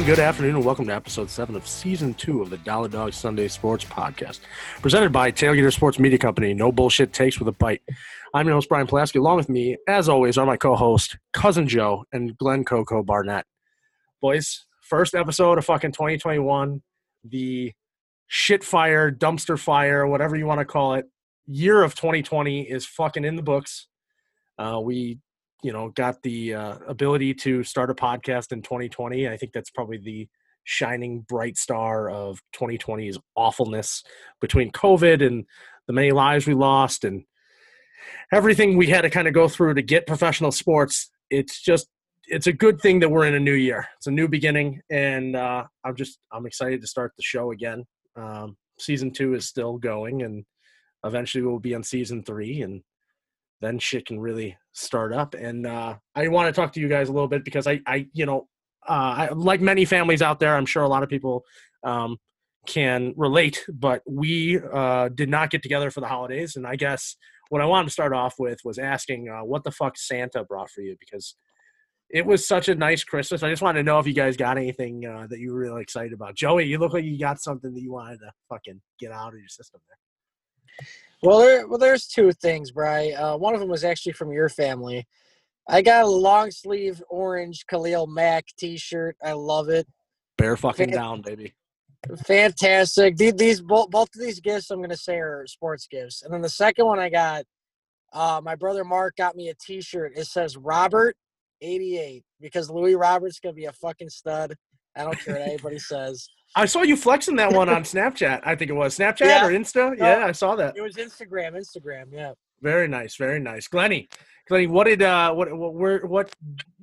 Good morning, good afternoon, and welcome to episode seven of season two of the Dollar Dog Sunday Sports Podcast, presented by Tailgater Sports Media Company. No bullshit takes with a bite. I'm your host Brian Pulaski. Along with me, as always, are my co-host cousin Joe and Glenn Coco Barnett. Boys, first episode of fucking 2021, the shit fire, dumpster fire, whatever you want to call it, year of 2020 is fucking in the books. Uh, we you know got the uh, ability to start a podcast in 2020 i think that's probably the shining bright star of 2020's awfulness between covid and the many lives we lost and everything we had to kind of go through to get professional sports. It's just it's a good thing that we're in a new year. It's a new beginning and uh, i'm just i'm excited to start the show again. Um, season two is still going and eventually we'll be on season three and then shit can really start up. And uh, I want to talk to you guys a little bit because I, I you know, uh, I, like many families out there, I'm sure a lot of people um, can relate, but we uh, did not get together for the holidays. And I guess what I wanted to start off with was asking uh, what the fuck Santa brought for you because it was such a nice Christmas. I just wanted to know if you guys got anything uh, that you were really excited about. Joey, you look like you got something that you wanted to fucking get out of your system there. Well, there, well, there's two things, Bry. Uh, one of them was actually from your family. I got a long sleeve orange Khalil Mack T-shirt. I love it. Bear fucking Fan- down, baby. Fantastic. These, these both, both of these gifts I'm gonna say are sports gifts. And then the second one I got, uh, my brother Mark got me a T-shirt. It says Robert 88 because Louis Roberts gonna be a fucking stud. I don't care what anybody says. I saw you flexing that one on Snapchat. I think it was Snapchat yeah. or Insta. No, yeah, I saw that. It was Instagram. Instagram. Yeah. Very nice. Very nice. Glenny, Glenny, what did uh, what what were what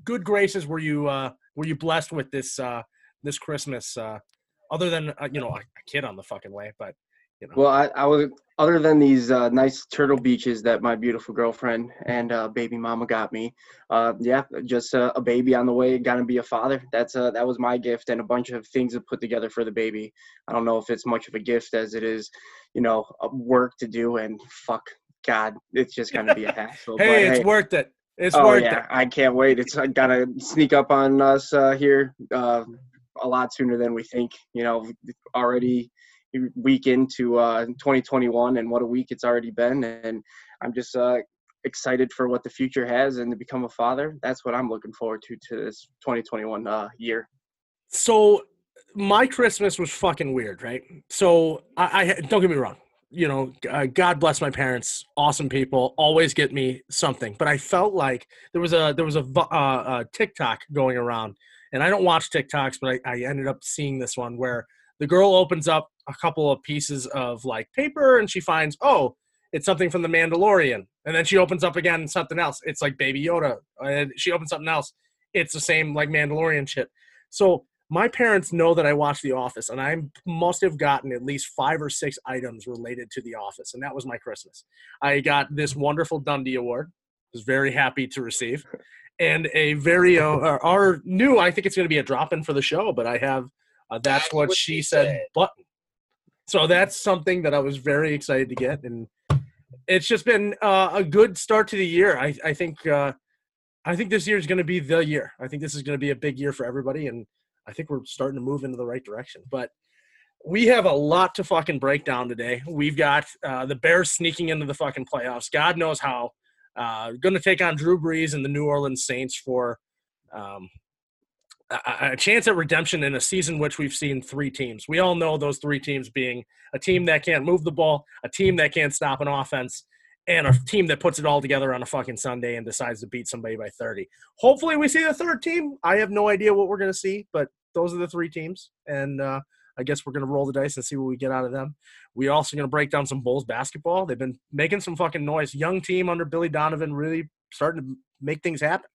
good graces were you uh were you blessed with this uh this Christmas uh other than uh, you know a, a kid on the fucking way, but you know. Well, I, I was other than these uh, nice turtle beaches that my beautiful girlfriend and uh, baby mama got me. Uh, yeah, just a baby on the way, gonna be a father. That's uh, that was my gift and a bunch of things to put together for the baby. I don't know if it's much of a gift as it is, you know, work to do and fuck God, it's just gonna be a hassle. hey, but, it's hey, worth it. It's oh, worth yeah, it. I can't wait. It's gotta sneak up on us uh, here uh, a lot sooner than we think. You know, already week into uh, 2021 and what a week it's already been. And i'm just uh, excited for what the future has and to become a father. That's what i'm looking forward to to this 2021 uh, year. So my christmas was fucking weird right? So i, I don't get me wrong. You know uh, god bless my parents. Awesome people. Always get me something. But i felt like there was a there was a, uh, a tiktok going around. And i don't watch tiktoks but I, I ended up seeing this one where the girl opens up a couple of pieces of like paper and she finds oh it's something from the mandalorian. And then she opens up again something else. It's like baby yoda. And she opens something else. It's the same like mandalorian shit. So my parents know that i watch the office and i must have gotten at least five or six items related to the office and that was my christmas. I got this wonderful Dundie award. I was very happy to receive. And a very uh, our new i think it's going to be a drop-in for the show but i have uh, that's, that's, what, what she said, said button so that's something that I was very excited to get, and it's just been uh, a good start to the year. I, I think uh, I think this year is going to be the year. I think this is going to be a big year for everybody, and I think we're starting to move into the right direction. But we have a lot to fucking break down today. We've got uh, the Bears sneaking into the fucking playoffs. God knows how. Uh, going to take on Drew Brees and the New Orleans Saints for um, a, chance at redemption in a season which we've seen three teams. We all know those three teams being a team that can't move the ball, a team that can't stop an offense, and a team that puts it all together on a fucking Sunday and decides to beat somebody by 30. Hopefully, we see the third team. I have no idea what we're going to see, but those are the three teams. And uh, I guess we're going to roll the dice and see what we get out of them. We're also going to break down some Bulls basketball. They've been making some fucking noise. Young team under Billy Donovan really starting to make things happen.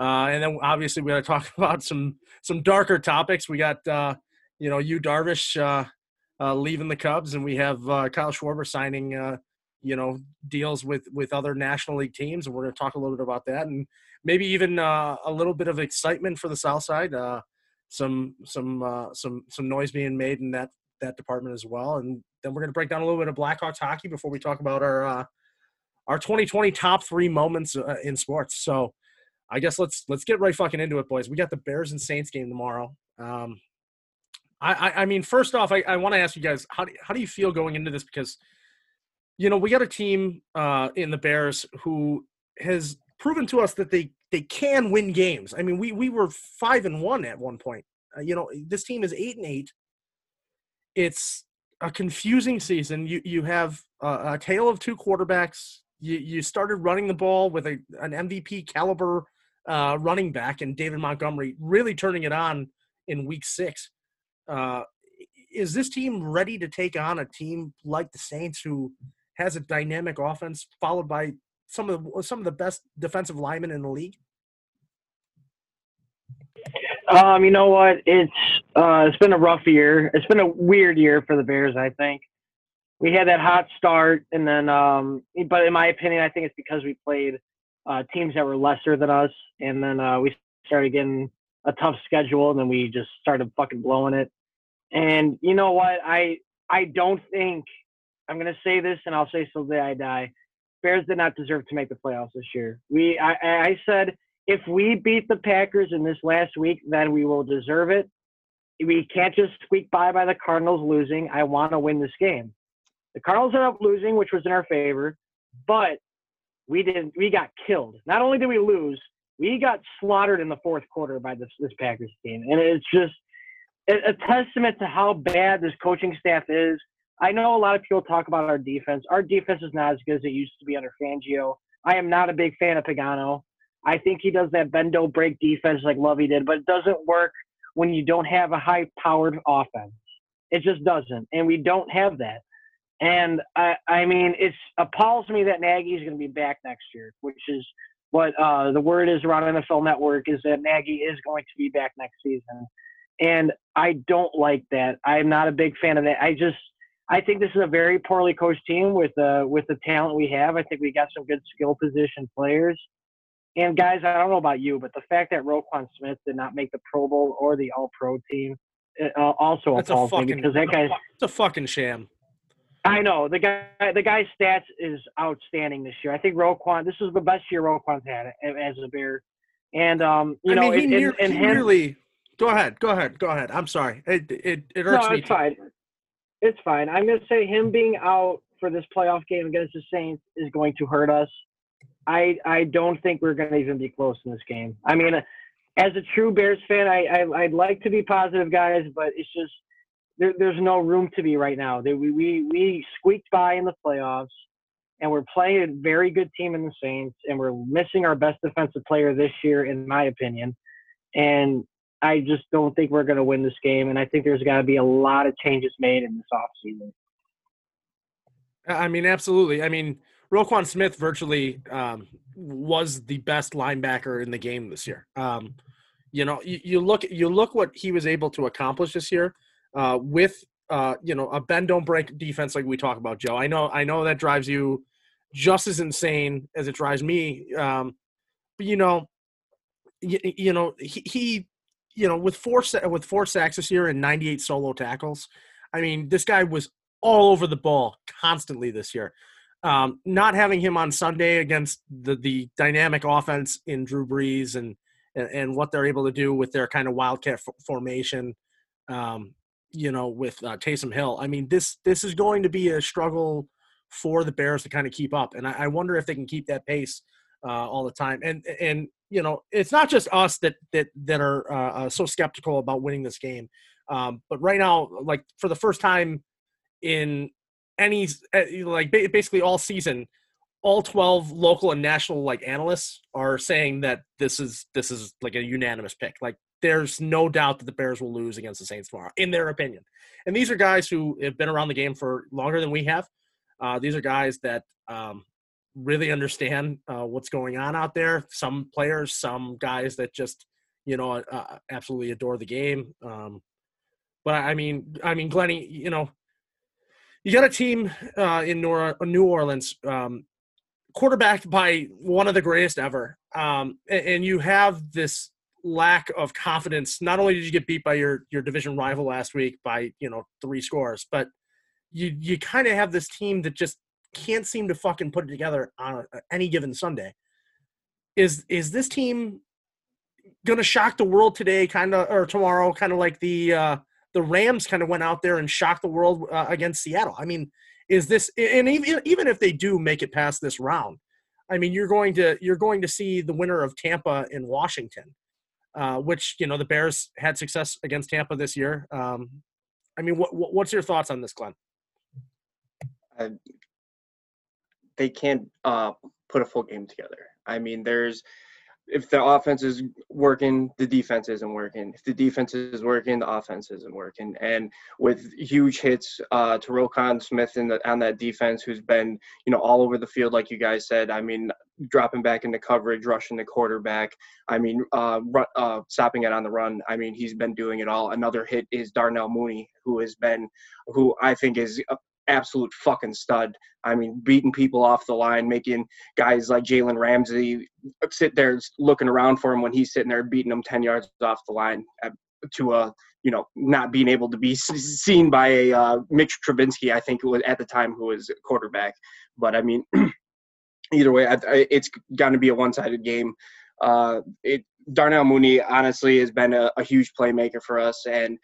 Uh, and then obviously we got to talk about some some darker topics. We got uh, you know Yu Darvish uh, uh, leaving the Cubs, and we have uh, Kyle Schwarber signing uh, you know deals with with other National League teams, and we're going to talk a little bit about that, and maybe even a little bit of excitement for the South Side. some some some some noise being made in that that department as well, and then we're going to break down a little bit of Blackhawks hockey before we talk about our our 2020 top three moments in sports. So I guess let's let's get right fucking into it, boys. We got the Bears and Saints game tomorrow. Um, I, I, I mean, first off, I, I want to ask you guys how do, how do you feel going into this because you know we got a team uh, in the Bears who has proven to us that they they can win games. I mean, we we were five and one at one point. Uh, you know, this team is eight and eight. It's a confusing season. You you have a, a tale of two quarterbacks. You you started running the ball with a an MVP caliber uh, running back and David Montgomery really turning it on in week six. Uh, is this team ready to take on a team like the Saints who has a dynamic offense followed by some of the, some of the best defensive linemen in the league? Um, you know what? It's uh, it's been a rough year. It's been a weird year for the Bears. I think we had that hot start, and then, um, but in my opinion, I think it's because we played uh, teams that were lesser than us, and then uh, we started getting a tough schedule, and then we just started fucking blowing it. And you know what? I I don't think I'm gonna say this, and I'll say so the day I die. Bears did not deserve to make the playoffs this year. We I, I said if we beat the Packers in this last week, then we will deserve it. We can't just squeak by by the Cardinals losing. I want to win this game. The Cardinals ended up losing, which was in our favor, but we didn't. We got killed. Not only did we lose, we got slaughtered in the fourth quarter by this this Packers team, and it's just a, testament to how bad this coaching staff is. I know a lot of people talk about our defense. Our defense is not as good as it used to be under Fangio. I am not a big fan of Pagano. I think he does that bend don't break defense like Lovie did, but it doesn't work when you don't have a high powered offense. It just doesn't, and we don't have that. And I, I mean, it appalls me that Nagy is going to be back next year, which is what uh, the word is around NFL Network is that Nagy is going to be back next season. And I don't like that. I'm not a big fan of that. I just, I think this is a very poorly coached team with uh, with the talent we have. I think we got some good skill position players. And guys, I don't know about you, but the fact that Roquan Smith did not make the Pro Bowl or the All Pro team uh, also That's appalls a fucking, me because that guy. It's a fucking sham. I know the guy. The guy's stats is outstanding this year. I think Roquan. This is the best year Roquan's had as a Bear. And um, you I know, mean, he, and, near, and he. Go ahead. Go ahead. Go ahead. I'm sorry. It it, it hurts no, me. it's fine. It's fine. I'm going to say him being out for this playoff game against the Saints is going to hurt us. I I don't think we're going to even be close in this game. I mean, as a true Bears fan, I, I I'd like to be positive, guys, but it's just there, there's no room to be right now. We we we squeaked by in the playoffs, and we're playing a very good team in the Saints, and we're missing our best defensive player this year, in my opinion. And I just don't think we're going to win this game, and I think there's got to be a lot of changes made in this offseason. I mean, absolutely. I mean, Roquan Smith virtually um, was the best linebacker in the game this year. Um, you know, you, you, look you look what he was able to accomplish this year uh, with uh, you know a bend don't break defense like we talk about, Joe. I know I know that drives you just as insane as it drives me. Um, but you know, you, you know he, he you know with four with four sacks this year and 98 solo tackles. I mean, this guy was all over the ball constantly this year. Um, not having him on Sunday against the the dynamic offense in Drew Brees and and, and what they're able to do with their kind of wildcat f- formation, um, you know, with uh, Taysom Hill. I mean, this this is going to be a struggle for the Bears to kind of keep up, and I, I wonder if they can keep that pace uh, all the time. And and you know, it's not just us that that that are uh, so skeptical about winning this game, um, but right now, like for the first time in any like basically all season all 12 local and national like analysts are saying that this is this is like a unanimous pick. Like there's no doubt that the bears will lose against the saints tomorrow in their opinion. And these are guys who have been around the game for longer than we have. Uh, these are guys that um, really understand uh, what's going on out there. Some players some guys that just you know uh, absolutely adore the game. Um, but i mean i mean glenny you know you got a team uh, in New Orleans, um, quarterbacked by one of the greatest ever, um, and, and, you have this lack of confidence. Not only did you get beat by your your division rival last week by you know three scores, but you you kind of have this team that just can't seem to fucking put it together on a, any given Sunday. is is this team to shock the world today, kind of, or tomorrow, kind of like the uh, the Rams kind of went out there and shocked the world uh, against Seattle? I mean, is this and even even if they do make it past this round, I mean, you're going to you're going to see the winner of Tampa in Washington, uh, which you know the Bears had success against Tampa this year. Um, I mean, what, what's your thoughts on this, Glenn? They can't uh, put a full game together. I mean, there's if the offense is working, the defense isn't working. If the defense is working, the offense isn't working. And with huge hits uh, to Roquan Smith in the, on that defense, who's been you know all over the field, like you guys said. I mean, dropping back into coverage, rushing the quarterback. I mean, uh, run, uh, stopping it on the run. I mean, he's been doing it all. Another hit is Darnell Mooney, who has been, who I think is absolute fucking stud. I mean, beating people off the line, making guys like Jalen Ramsey sit there looking around for him when he's sitting there beating them 10 yards off the line to a, you know, not being able to be seen by a uh, Mitch Trubisky, I think it was at the time who was quarterback. But I mean, either way, it's going to be a one-sided game. Uh, it Darnell Mooney honestly has been a, a huge playmaker for us, and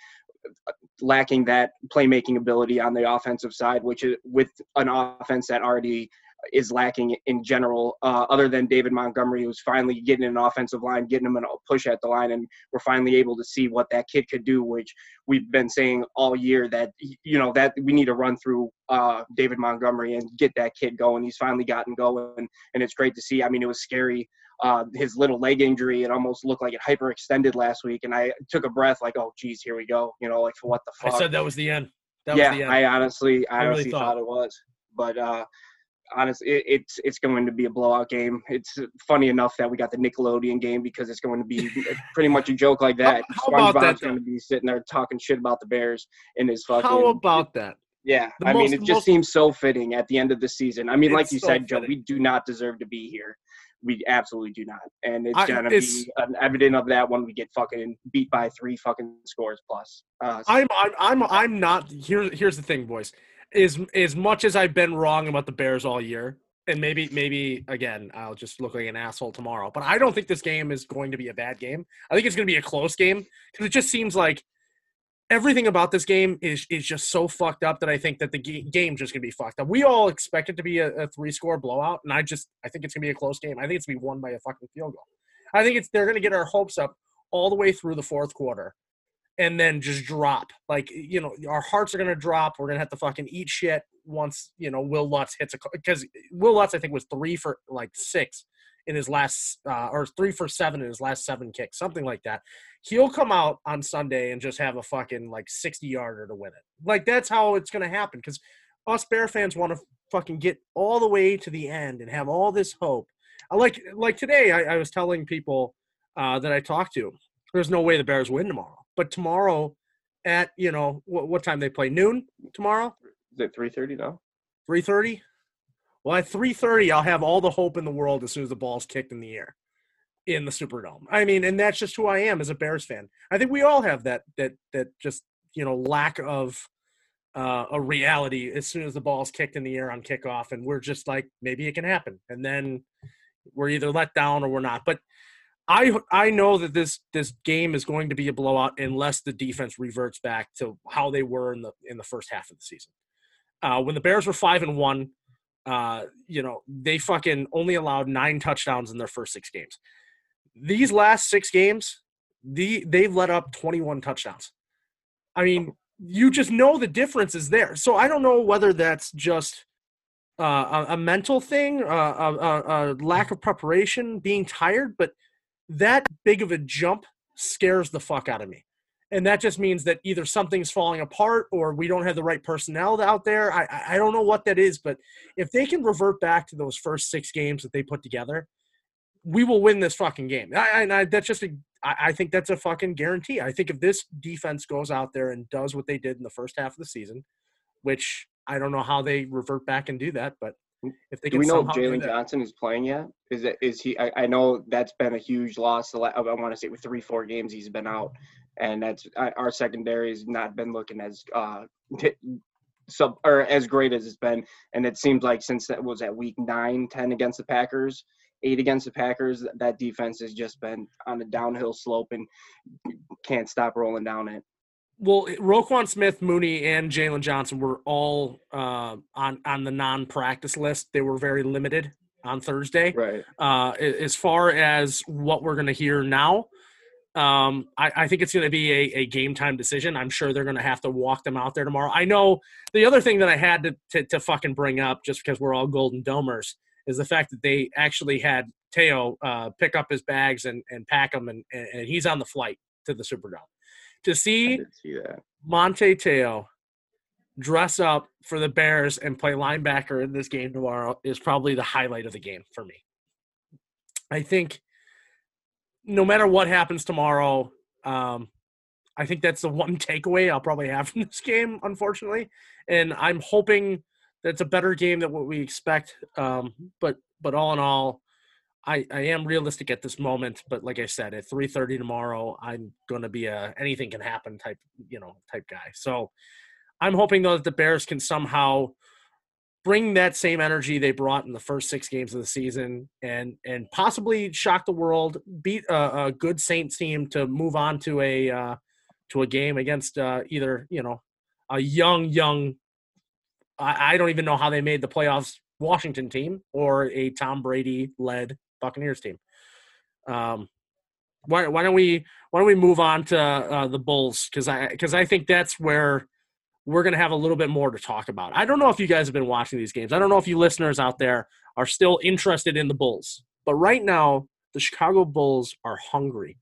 lacking that playmaking ability on the offensive side, which is with an offense that already is lacking in general, uh, other than David Montgomery, who's finally getting an offensive line, getting him a push at the line, and we're finally able to see what that kid could do, which we've been saying all year that you know that we need to run through uh, David Montgomery and get that kid going. He's finally gotten going, and it's great to see. I mean, it was scary uh, his little leg injury. It almost looked like it hyperextended last week, and I took a breath, like, "Oh, geez, here we go." You know, like for what the fuck? I said that was the end. That yeah, was the end. I honestly, I, I really honestly thought. thought. it was, but uh, honestly, it, it's it's going to be a blowout game. It's funny enough that we got the Nickelodeon game because it's going to be pretty much a joke like that. how about that, going to be sitting there talking shit about the Bears in his fucking. How about that? Yeah, The I mean, most- it just most- seems so fitting at the end of the season. I mean, like you so said, Joe, fitting. we do not deserve to be here. We absolutely do not, and it's I- gonna it's- be an evident of that when we get fucking beat by three fucking scores plus. Uh, I'm I'm I'm I'm not here here's the thing, boys. Is as much as I've been wrong about the Bears all year, and maybe maybe again I'll just look like an asshole tomorrow, but I don't think this game is going to be a bad game. I think it's going to be a close game because it just seems like everything about this game is is just so fucked up that I think that the ga- game's just going to be fucked up. We all expect it to be a, a three score blowout, and I just I think it's going to be a close game. I think it's going to be won by a fucking field goal. I think it's they're going to get our hopes up all the way through the fourth quarter and then just drop. Like you know, our hearts are gonna drop. We're gonna have to fucking eat shit once you know Wil Lutz hits a because Wil Lutz I think was three for like six in his last uh, or three for seven in his last seven kicks, something like that. He'll come out on Sunday and just have a fucking like sixty yarder to win it. Like that's how it's gonna happen because us Bear fans want to fucking get all the way to the end and have all this hope. I like like today I, I was telling people uh, that I talked to, there's no way the Bears win tomorrow. But tomorrow, at you know what, what time they play? Noon tomorrow, is it three thirty now? three thirty. Well, at three thirty, I'll have all the hope in the world as soon as the ball's kicked in the air in the Superdome. I mean, and that's just who I am as a Bears fan. I think we all have that that that just you know lack of uh, a reality as soon as the ball's kicked in the air on kickoff, and we're just like maybe it can happen, and then we're either let down or we're not. But I I know that this this game is going to be a blowout unless the defense reverts back to how they were in the in the first half of the season. Uh, when the Bears were five and one, uh, you know they fucking only allowed nine touchdowns in their first six games. These last six games, the they've let up twenty one touchdowns. I mean, you just know the difference is there. So I don't know whether that's just uh, a, a mental thing, uh, a, a, a lack of preparation, being tired, but that big of a jump scares the fuck out of me. And that just means that either something's falling apart or we don't have the right personnel out there. I, I- don't know what that is, but if they can revert back to those first six games that they put together, we will win this fucking game. I, I, that's just a, I think that's a fucking guarantee. I think if this defense goes out there and does what they did in the first half of the season, which I don't know how they revert back and do that, but if they Do we know if Jaylon Johnson is playing yet? Is it is he? I, I know that's been a huge loss. I want to say with three four games he's been out, and that's our secondary has not been looking as uh sub or as great as it's been. And it seems like since that was at week nine ten against the Packers, eight against the Packers. That defense has just been on a downhill slope and can't stop rolling down it. Well, Roquan Smith, Mooney, and Jaylon Johnson were all uh, on on the non-practice list. They were very limited on Thursday. Right. Uh, as far as what we're going to hear now, um, I, I, think it's going to be a, a, game time decision. I'm sure they're going to have to walk them out there tomorrow. I know the other thing that I had to, to, to fucking bring up, just because we're all Golden Domers, is the fact that they actually had Teo uh, pick up his bags and, and pack them, and, and he's on the flight to the Superdome. To see, see Manti Teo dress up for the Bears and play linebacker in this game tomorrow is probably the highlight of the game for me. I think no matter what happens tomorrow, um, I think that's the one takeaway I'll probably have from this game, unfortunately. And I'm hoping that's a better game than what we expect. Um, but but all in all, I, I am realistic at this moment. But like I said, at 3:30 tomorrow, I'm going to be a anything can happen type you know type guy. So I'm hoping though that the Bears can somehow bring that same energy they brought in the first six games of the season and and possibly shock the world, beat a, a good Saints team to move on to a uh, to a game against uh, either you know a young young. I, I don't even know how they made the playoffs. Washington team or a Tom Brady led Buccaneers team. Um, why, why don't we why don't we move on to uh, the Bulls because I because I think that's where we're going to have a little bit more to talk about. I don't know if you guys have been watching these games. I don't know if you listeners out there are still interested in the Bulls. But right now, the Chicago Bulls are hungry.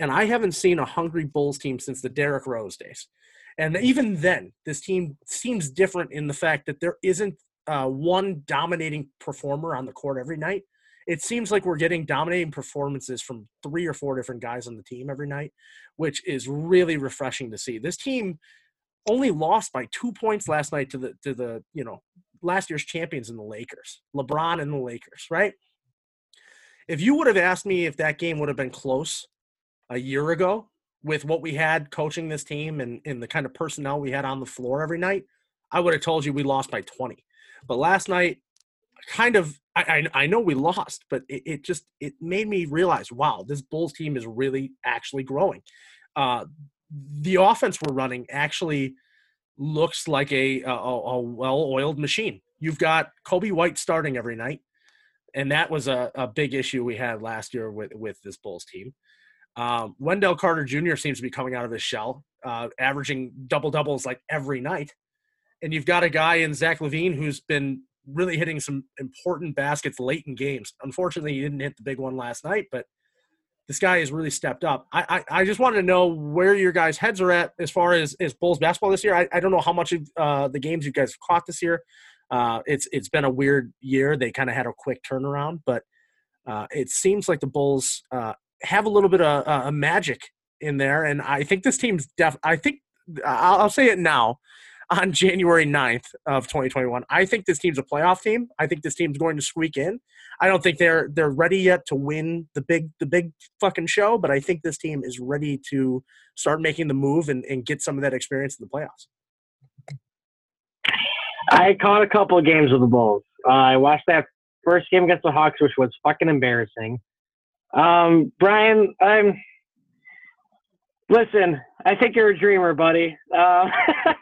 And I haven't seen a hungry Bulls team since the Derrick Rose days. And even then, this team seems different in the fact that there isn't uh, one dominating performer on the court every night. It seems like we're getting dominating performances from three or four different guys on the team every night, which is really refreshing to see. This team only lost by two points last night to the to the you know last year's champions in the Lakers, LeBron and the Lakers, right? If you would have asked me if that game would have been close a year ago with what we had coaching this team and, and the kind of personnel we had on the floor every night, I would have told you we lost by 20. But last night, kind of, I, I, know we lost, but it, it, just it made me realize, wow, this Bulls team is really actually growing. Uh, the offense we're running actually looks like a, a, a well-oiled machine. You've got Coby White starting every night, and that was a, a big issue we had last year with with this Bulls team. Um, Wendell Carter Jr. seems to be coming out of his shell, uh, averaging double doubles like every night. And you've got a guy in Zach LaVine who's been really hitting some important baskets late in games. Unfortunately, he didn't hit the big one last night, but this guy has really stepped up. I, I, I, just wanted to know where your guys' heads are at as far as, as Bulls basketball this year. I, I don't know how much of uh, the games you guys have caught this year. Uh, it's it's been a weird year. They kind of had a quick turnaround, but uh, it seems like the Bulls uh, have a little bit of uh, magic in there, and I think this team's def. I think I'll, I'll say it now on January 9th of 2021. I think this team's a playoff team. I think this team's going to squeak in. I don't think they're they're ready yet to win the big the big fucking show, but I think this team is ready to start making the move and, and get some of that experience in the playoffs. I caught a couple of games with the Bulls. Uh, I watched that first game against the Hawks, which was fucking embarrassing. Um, Brian, I'm listen. I think you're a dreamer, buddy. Uh,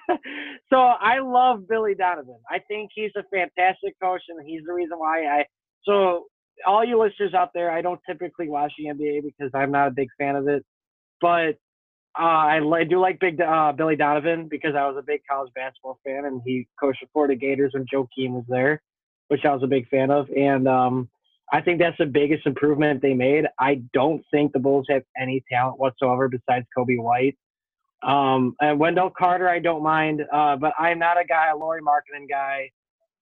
so I love Billy Donovan. I think he's a fantastic coach, and he's the reason why I. So all you listeners out there, I don't typically watch the NBA because I'm not a big fan of it, but uh, I, I, do like Big uh, Billy Donovan because I was a big college basketball fan, and he coached the Florida Gators when Joe Keane was there, which I was a big fan of. And um, I think that's the biggest improvement they made. I don't think the Bulls have any talent whatsoever besides Coby White. Um, and Wendell Carter, I don't mind, uh, but I'm not a guy, a Lauri Markkanen guy.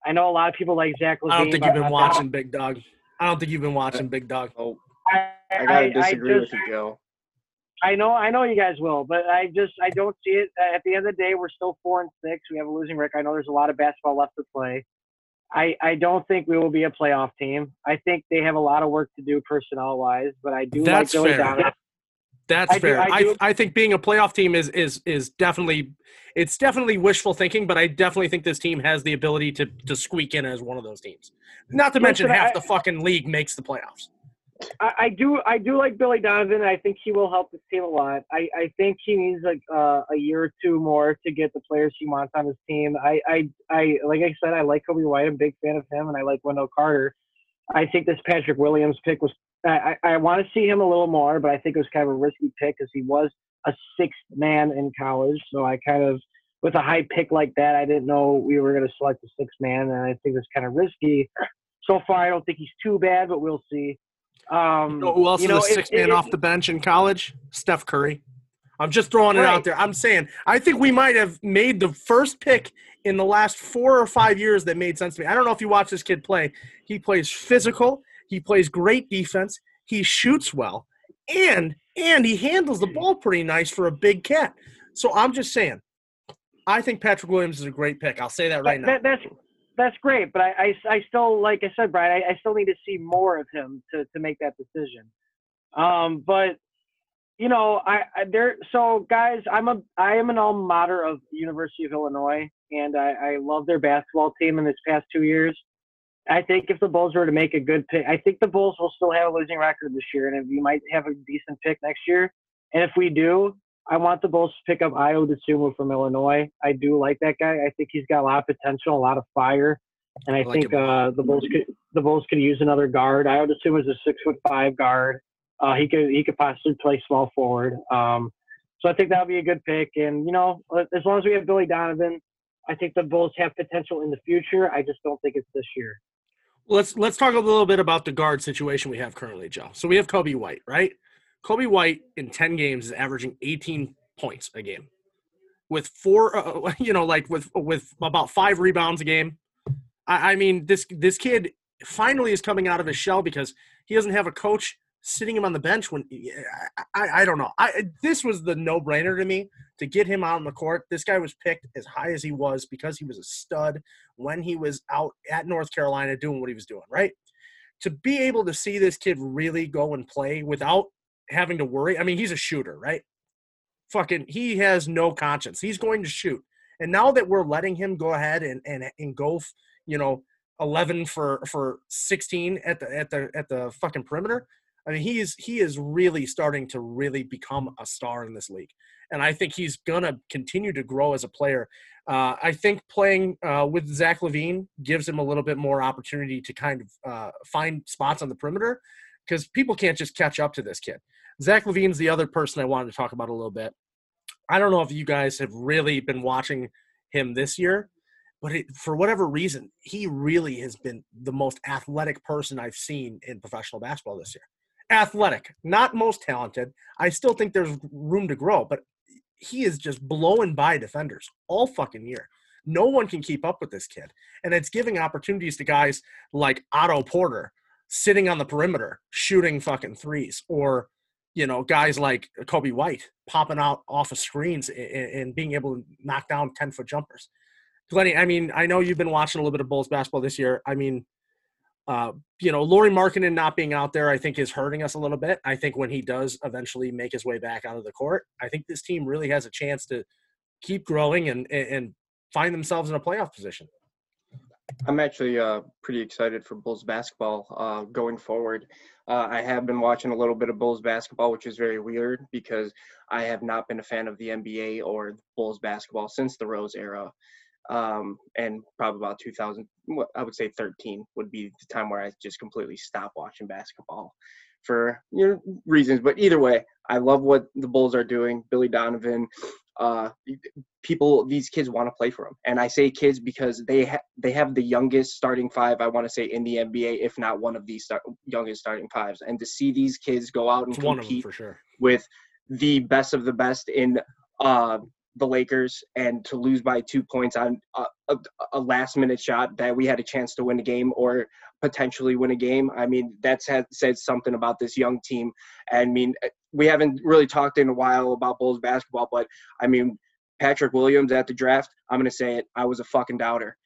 I know a lot of people like Zach LaVine. I don't think you've been watching Big Dog. I don't think you've been watching Big Dog. Oh, I, I gotta disagree I just, with you, Joe. I know, I know you guys will, but I just I don't see it. At the end of the day, we're still four and six. We have a losing record. I know there's a lot of basketball left to play. I, I don't think we will be a playoff team. I think they have a lot of work to do personnel wise, but I do That's like Billy fair. Donovan. That's I fair. I I, do- I think being a playoff team is is is definitely it's definitely wishful thinking, but I definitely think this team has the ability to to squeak in as one of those teams. Not to mention Listen, half I- the fucking league makes the playoffs. I, I do I do like Billy Donovan. I think he will help this team a lot. I, I think he needs like uh, a year or two more to get the players he wants on his team. I, I I like I said I like Coby White. I'm a big fan of him, and I like Wendell Carter. I think this Patrick Williams pick was I, I, want to see him a little more, but I think it was kind of a risky pick because he was a sixth man in college. So I kind of with a high pick like that, I didn't know we were going to select a sixth man, and I think it's kind of risky. So far, I don't think he's too bad, but we'll see. Um, You know who else you know, is a it- man it- off the bench in college? Steph Curry. I'm just throwing it out there. I'm saying I think we might have made the first pick in the last four or five years that made sense to me. I don't know if you watch this kid play. He plays physical. He plays great defense. He shoots well, and and he handles the ball pretty nice for a big cat. So I'm just saying, I think Patrick Williams is a great pick. I'll say that right now. That, that's that's great, but I, I, I still like I said, Brian, I, I still need to see more of him to, to make that decision. Um, but you know, I, I there. So guys, I'm a I am an alma mater of University of Illinois, and I, I love their basketball team in this past two years. I think if the Bulls were to make a good pick, I think the Bulls will still have a losing record this year, and we might have a decent pick next year. And if we do, I want the Bulls to pick up Ayo Dosunmu from Illinois. I do like that guy. I think he's got a lot of potential, a lot of fire, and I, I like think uh, the Bulls could the Bulls could use another guard. Ayo Dosunmu is a six foot five guard. Uh, he could he could possibly play small forward. Um, so I think that would be a good pick. And you know, as long as we have Billy Donovan, I think the Bulls have potential in the future. I just don't think it's this year. Let's let's talk a little bit about the guard situation we have currently, Joe. So we have Coby White, right? Coby White in ten games is averaging 18 points a game, with four, uh, you know, like with with about five rebounds a game. I, I mean, this this kid finally is coming out of his shell because he doesn't have a coach sitting him on the bench when I, I, don't know. I this was the no brainer to me to get him out on the court. This guy was picked as high as he was because he was a stud when he was out at North Carolina doing what he was doing, right? To be able to see this kid really go and play without having to worry. I mean, he's a shooter, right? Fucking, he has no conscience. He's going to shoot. And now that we're letting him go ahead and and and go, you know, 11 for for 16 at the at the at the fucking perimeter. I mean, he is he is really starting to really become a star in this league, and I think he's gonna continue to grow as a player. Uh, I think playing uh, with Zach LaVine gives him a little bit more opportunity to kind of uh, find spots on the perimeter because people can't just catch up to this kid. Zach LaVine's the other person I wanted to talk about a little bit. I don't know if you guys have really been watching him this year, but it, for whatever reason, he really has been the most athletic person I've seen in professional basketball this year. Athletic, not most talented. I still think there's room to grow, but he is just blowing by defenders all fucking year. No one can keep up with this kid. And it's giving opportunities to guys like Otto Porter sitting on the perimeter shooting fucking threes or you know guys like Coby White popping out off of screens and, being able to knock down 10 foot jumpers. Glenny, I mean, I know you've been watching a little bit of Bulls basketball this year. I mean, uh, you know, Lauri Markkanen not being out there, I think, is hurting us a little bit. I think when he does eventually make his way back out of the court, I think this team really has a chance to keep growing and and find themselves in a playoff position. I'm actually uh, pretty excited for Bulls basketball uh, going forward. Uh, I have been watching a little bit of Bulls basketball, which is very weird because I have not been a fan of the NBA or Bulls basketball since the Rose era. Um, and probably about 2000, what I would say 13 would be the time where I just completely stopped watching basketball for you know reasons. But either way, I love what the Bulls are doing. Billy Donovan, uh, people, these kids want to play for him, and I say kids because they ha- they have the youngest starting five. I want to say in the NBA, if not one of the start- youngest starting fives. And to see these kids go out and It's them compete for sure. with the best of the best in uh, the Lakers and to lose by two points on a, a, a last minute shot that we had a chance to win a game or potentially win a game. I mean, that's had said something about this young team. I mean, eh, we haven't really talked in a while about Bulls basketball, but I mean, Patrick Williams at the draft, I'm going to say it. I was a fucking doubter.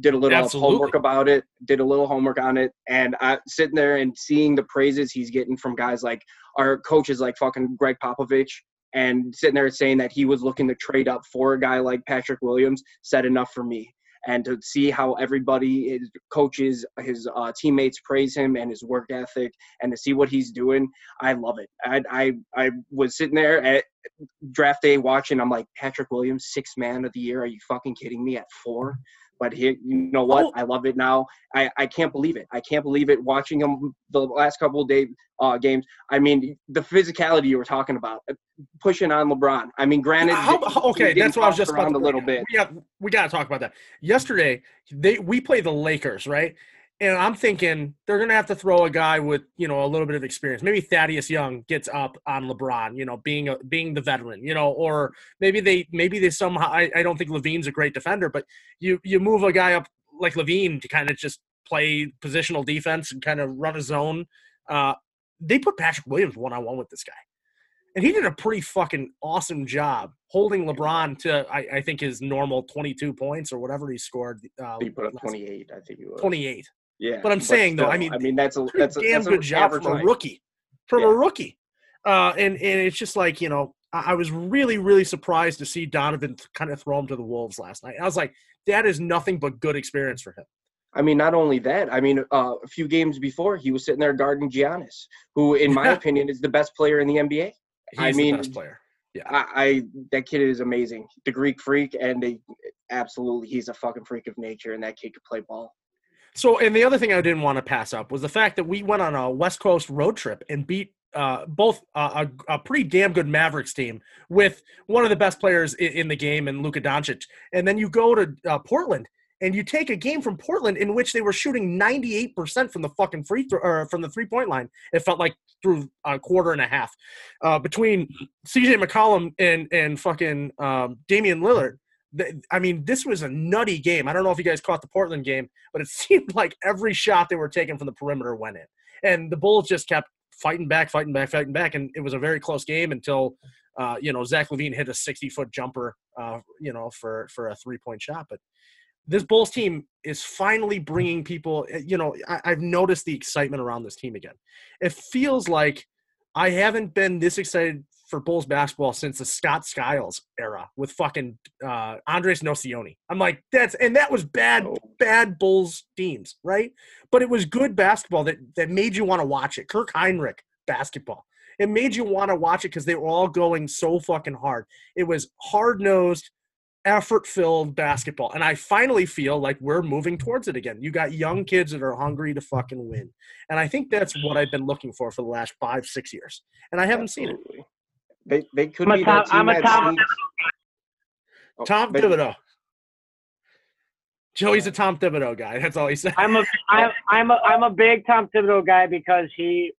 did a little Absolutely. homework about it, did a little homework on it, and I sitting there and seeing the praises he's getting from guys like our coaches like fucking Gregg Popovich and sitting there saying that he was looking to trade up for a guy like Patrick Williams said enough for me. And to see how everybody, his coaches, his uh, teammates praise him and his work ethic, and to see what he's doing, I love it. I I, I was sitting there at draft day watching. I'm like Patrick Williams, sixth man of the year. Are you fucking kidding me? At four, but here, you know what? Oh. I love it now. I, I can't believe it. I can't believe it. Watching him the last couple of day uh, games. I mean, the physicality you were talking about, uh, pushing on LeBron. I mean, granted, How- okay, that's what I was just about around to a little bit. up. We got to talk about that. Yesterday, they we play the Lakers, right? And I'm thinking they're gonna have to throw a guy with you know a little bit of experience. Maybe Thaddeus Young gets up on LeBron, you know, being a, being the veteran, you know, or maybe they maybe they somehow. I, I don't think LaVine's a great defender, but you you move a guy up like LaVine to kind of just play positional defense and kind of run a zone. Uh, they put Patrick Williams one on one with this guy and he did a pretty fucking awesome job holding LeBron to I, I think his normal 22 points or whatever he scored. Uh, He put up 28, I think he was. 28. Yeah, But I'm saying, though, I mean, I mean that's a that's a damn that's good an job from a rookie. From Yeah. a rookie. Uh, and and it's just like you know I, I was really really surprised to see Donovan kind of throw him to the wolves last night. I was like that is nothing but good experience for him. I mean, not only that. I mean, uh, a few games before, he was sitting there guarding Giannis, who, in my opinion, is the best player in the NBA. He's I mean, the best player. I, I that kid is amazing. The Greek freak, and they, absolutely, he's a fucking freak of nature, and that kid could play ball. So, and the other thing I didn't want to pass up was the fact that we went on a West Coast road trip and beat uh, both a, a pretty damn good Mavericks team with one of the best players in, in the game and Luka Doncic. And then you go to uh, Portland and you take a game from Portland in which they were shooting 98% from the fucking free throw or from the three point line. It felt like through a quarter and a half uh, between CJ McCollum and and fucking um, Damian Lillard. I mean, this was a nutty game. I don't know if you guys caught the Portland game, but it seemed like every shot they were taking from the perimeter went in, and the Bulls just kept fighting back, fighting back, fighting back, and it was a very close game until uh, you know Zach LaVine hit a sixty-foot jumper, uh, you know, for for a three-point shot. But this Bulls team is finally bringing people. eh, You know, I, I've noticed the excitement around this team again. It feels like I haven't been this excited for Bulls basketball since the Scott Skiles era with fucking uh, Andres Nocioni. I'm like, that's and that was bad, Oh. bad Bulls teams, right? But it was good basketball that that made you want to watch it. Kirk Hinrich basketball. It made you want to watch it because they were all going so fucking hard. It was hard nosed, effort filled basketball. And I finally feel like we're moving towards it again. You got young kids that are hungry to fucking win. And I think that's what I've been looking for for the last five, six years. And I haven't seen it. Absolutely. They they could I'm a be Tom- that team I'm a that Tom- sneaks- Oh, Tom they- Thibodeau. Joey's a Tom Thibodeau guy. That's all he said. I'm a I'm I'm a I'm a big Tom Thibodeau guy because he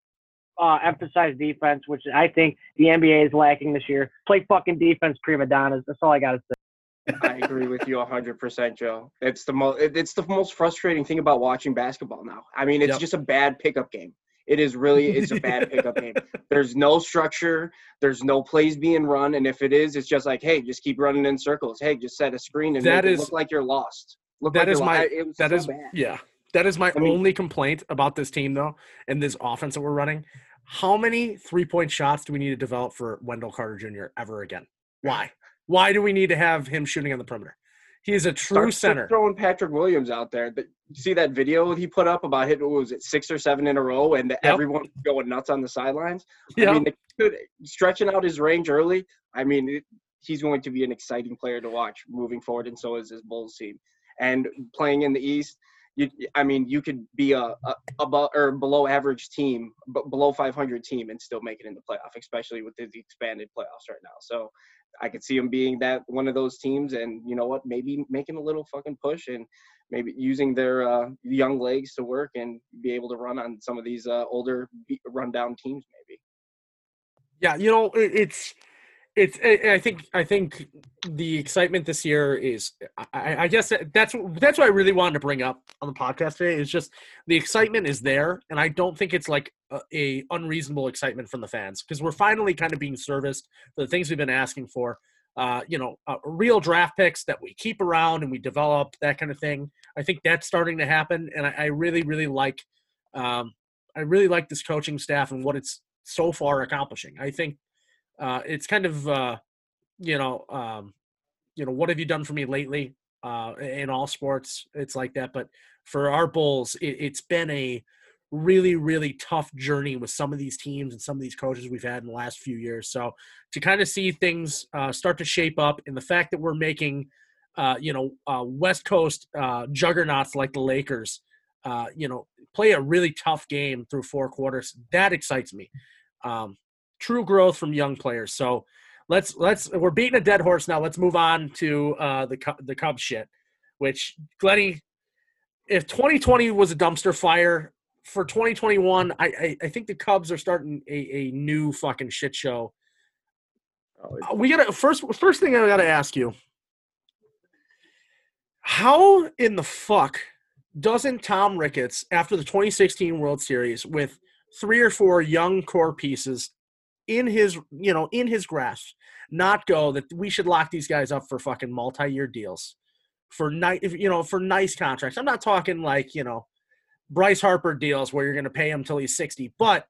uh, emphasized defense, which I think the NBA is lacking this year. Play fucking defense, prima donnas. That's all I got to say. I agree with you 100%, Joe. It's the most it's the most frustrating thing about watching basketball now. I mean, it's Yep. just a bad pickup game. It is really it's a bad pickup game. There's no structure, there's no plays being run, and if it is, it's just like, hey, just keep running in circles. Hey, just set a screen and That make is- it look like you're lost. Look that like is my- That so is bad. yeah. That is my I mean- only complaint about this team though, and this offense that we're running. How many three point shots do we need to develop for Wendell Carter Jr. ever again? Why? Why do we need to have him shooting on the perimeter? He is a true center. Throwing Patrick Williams out there. See that video he put up about hitting what was it six or seven in a row, and everyone going nuts on the sidelines. Yeah. I mean, could, stretching out his range early. I mean, it, he's going to be an exciting player to watch moving forward, and so is this Bulls team. And playing in the East, you, I mean, you could be a, a above or below average team, but below 500 team, and still make it in the playoff, especially with the expanded playoffs right now. So. I could see him being that one of those teams, and you know what? Maybe making a little fucking push and maybe using their uh, young legs to work and be able to run on some of these uh, older, rundown teams. Maybe. Yeah, you know, it's it's. I think I think the excitement this year is. I, I guess that's that's what I really wanted to bring up on the podcast today. Is just the excitement is there, and I don't think it's like a, a unreasonable excitement from the fans because we're finally kind of being serviced for the things we've been asking for. Uh, you know, uh, real draft picks that we keep around and we develop that kind of thing. I think that's starting to happen, and I, I really, really like, um, I really like this coaching staff and what it's so far accomplishing. I think uh, it's kind of, uh, you know, um, you know, what have you done for me lately? Uh, in all sports, it's like that. But for our Bulls, it, it's been a really, really tough journey with some of these teams and some of these coaches we've had in the last few years. So to kind of see things uh, start to shape up, and the fact that we're making, uh, you know, uh, West Coast uh, juggernauts like the Lakers, uh, you know, play a really tough game through four quarters, that excites me. Um, true growth from young players. So let's let's we're beating a dead horse now. Let's move on to uh, the the Cubs shit. Which Glenny, if 2020 was a dumpster fire, for 2021, I, I, I think the Cubs are starting a, a new fucking shit show. Uh, we gotta first first thing I gotta ask you. How in the fuck doesn't Tom Ricketts, after the 2016 World Series, with three or four young core pieces in his you know in his grasp, not go that we should lock these guys up for fucking multi-year deals, for night you know for nice contracts. I'm not talking like you know Bryce Harper deals where you're going to pay him till he's 60. But,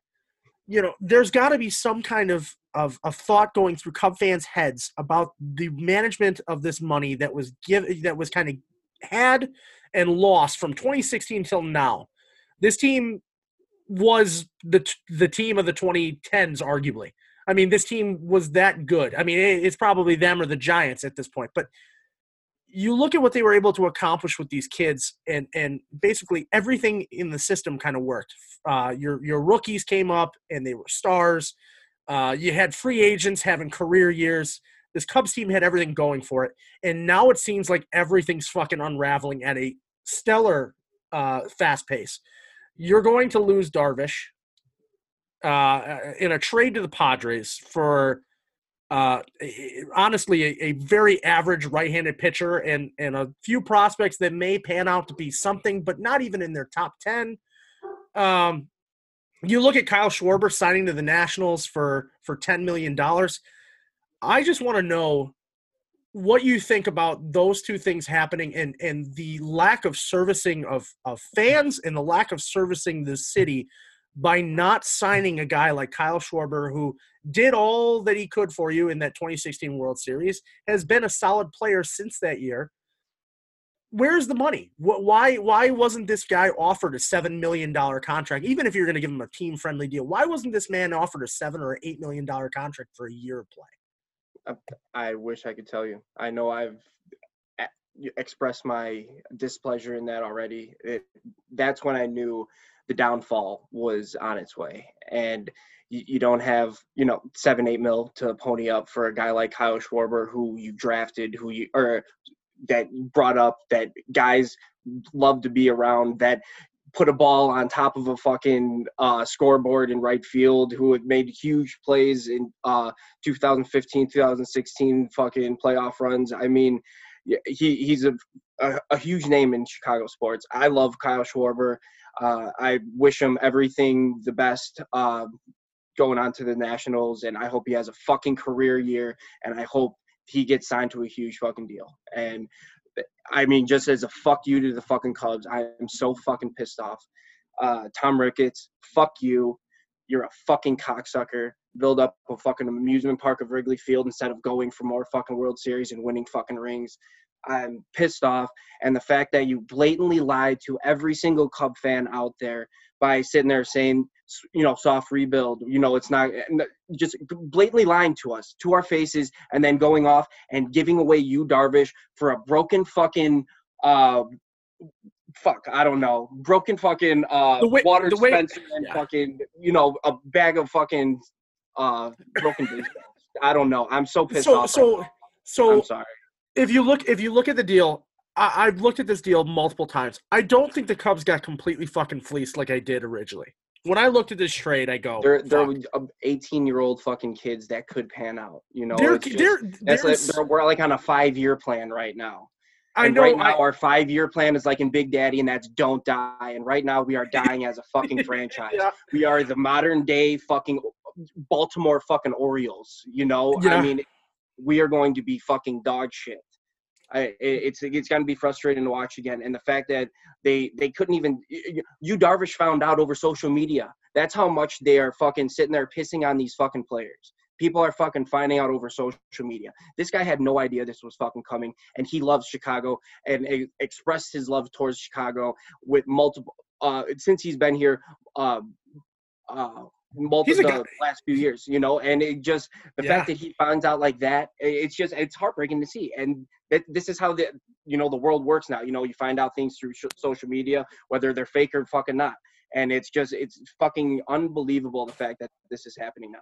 you know, there's got to be some kind of, of, of thought going through Cub fans' heads about the management of this money that was give that was kind of had and lost from 2016 till now. This team was the the team of the 2010s, arguably. I mean, this team was that good. I mean, it's probably them or the Giants at this point, but you look at what they were able to accomplish with these kids, and and basically everything in the system kind of worked. Uh, your your rookies came up and they were stars. Uh, you had free agents having career years. This Cubs team had everything going for it, and now it seems like everything's fucking unraveling at a stellar uh, fast pace. You're going to lose Darvish uh, in a trade to the Padres for uh, honestly, a, a, very average right-handed pitcher and and a few prospects that may pan out to be something, but not even in their top ten. Um, you look at Kyle Schwarber signing to the Nationals for for ten million dollars. I just want to know what you think about those two things happening and and the lack of servicing of of fans and the lack of servicing the city by not signing a guy like Kyle Schwarber, who did all that he could for you in that 2016 World Series, has been a solid player since that year. Where's the money? Why why wasn't this guy offered a seven million dollar contract? Even if you're going to give him a team friendly deal, why wasn't this man offered a seven or eight million dollar contract for a year of play? I wish I could tell you. I know I've expressed my displeasure in that already. It, that's when I knew the downfall was on its way. And you, you don't have, you know, seven, eight mil to pony up for a guy like Kyle Schwarber, who you drafted, who you, or that brought up that guys love to be around, that put a ball on top of a fucking uh, scoreboard in right field, who had made huge plays in uh, 2015, 2016 fucking playoff runs. I mean, he he's a, a, a huge name in Chicago sports. I love Kyle Schwarber. Uh, I wish him everything the best uh, going on to the Nationals, and I hope he has a fucking career year, and I hope he gets signed to a huge fucking deal. And I mean, just as a fuck you to the fucking Cubs, I am so fucking pissed off. Uh, Tom Ricketts, fuck you. You're a fucking cocksucker. Build up a fucking amusement park of Wrigley Field instead of going for more fucking World Series and winning fucking rings. I'm pissed off. And the fact that you blatantly lied to every single Cub fan out there by sitting there saying, you know, soft rebuild, you know, it's not just blatantly lying to us, to our faces, and then going off and giving away Yu Darvish for a broken fucking, uh, fuck, I don't know, broken fucking uh, way, water dispenser way, and yeah. fucking, you know, a bag of fucking uh, broken baseballs. I don't know. I'm so pissed so, off. So, right so, I'm sorry if you look if you look at the deal, I, have looked at this deal multiple times. I don't think the Cubs got completely fucking fleeced like I did originally. When I looked at this trade, I go, they're they're eighteen year old fucking kids that could pan out. You know, they're, just, they're, that's like, they're, we're like on a five year plan right now. And I know. Right now, I, our five year plan is like in Big Daddy, and that's don't die. And right now, we are dying as a fucking franchise. Yeah. We are the modern day fucking Baltimore fucking Orioles. You know, yeah. I mean, we are going to be fucking dog shit. I, it's it's going to be frustrating to watch again. And the fact that they they couldn't even Yu Darvish found out over social media. That's how much they are fucking sitting there pissing on these fucking players. People are fucking finding out over social media. This guy had no idea this was fucking coming, and he loves Chicago and expressed his love towards Chicago with multiple. Uh, since he's been here, uh uh, uh, multiple the last few years, you know, and it just the yeah. fact that he finds out like that, it's just it's heartbreaking to see, and that this is how the you know the world works now. You know, you find out things through sh- social media, whether they're fake or fucking not, and it's just it's fucking unbelievable the fact that this is happening now.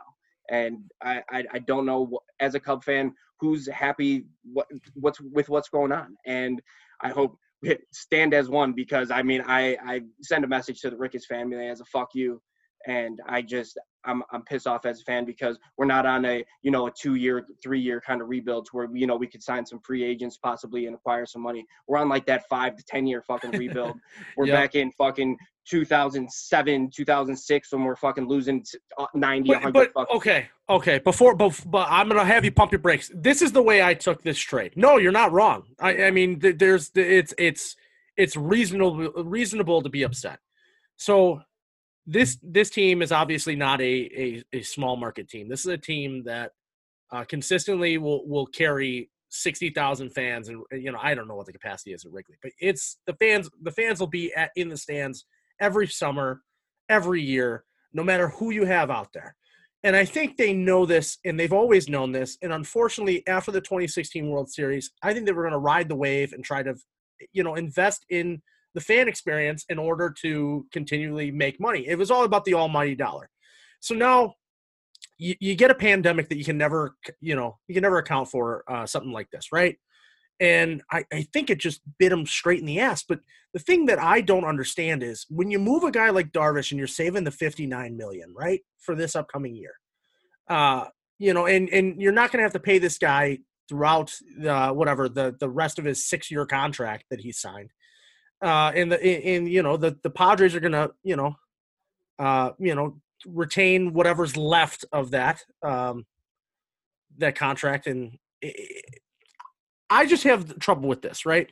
And I, I, I don't know as a Cub fan who's happy what what's with what's going on, and I hope stand as one because I mean I I send a message to the Ricketts family as a fuck you and I just I'm I'm pissed off as a fan because we're not on a you know a two year, three year kind of rebuild where you know we could sign some free agents possibly and acquire some money. We're on like that five to ten year fucking rebuild. we're yep. back in fucking 2007, 2006 when we're fucking losing uh, 90, but, 100. But, okay, okay. Before, but, but I'm gonna have you pump your brakes. This is the way I took this trade. No, you're not wrong. I I mean there's it's it's it's reasonable reasonable to be upset. So this this team is obviously not a, a, a small market team. This is a team that uh, consistently will will carry sixty thousand fans, and you know I don't know what the capacity is at Wrigley, but it's the fans. The fans will be at in the stands every summer, every year, no matter who you have out there. And I think they know this, and they've always known this. And unfortunately, after the 2016 World Series, I think they were going to ride the wave and try to, you know, invest in the fan experience in order to continually make money. It was all about the almighty dollar. So now you, you get a pandemic that you can never, you know, you can never account for uh, something like this, right? And I, I think it just bit him straight in the ass. But the thing that I don't understand is when you move a guy like Darvish and you're saving the 59 million, right, for this upcoming year, uh, you know, and and you're not going to have to pay this guy throughout uh, whatever the the rest of his six year contract that he signed uh, and the in you know the the Padres are gonna you know uh, you know retain whatever's left of that um, that contract, and it, I just have trouble with this, right?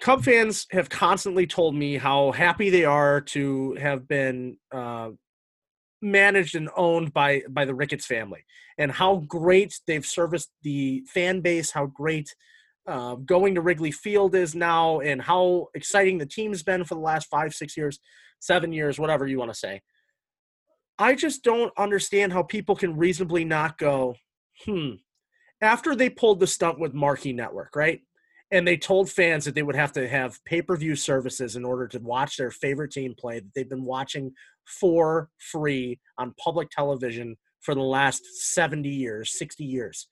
Cub fans have constantly told me how happy they are to have been uh, managed and owned by by the Ricketts family, and how great they've serviced the fan base, how great uh, going to Wrigley Field is now and how exciting the team's been for the last five, six years, seven years, whatever you want to say. I just don't understand how people can reasonably not go, hmm. After they pulled the stunt with Marquee Network, right? And they told fans that they would have to have pay per view services in order to watch their favorite team play that they've been watching for free on public television for the last 70 years, 60 years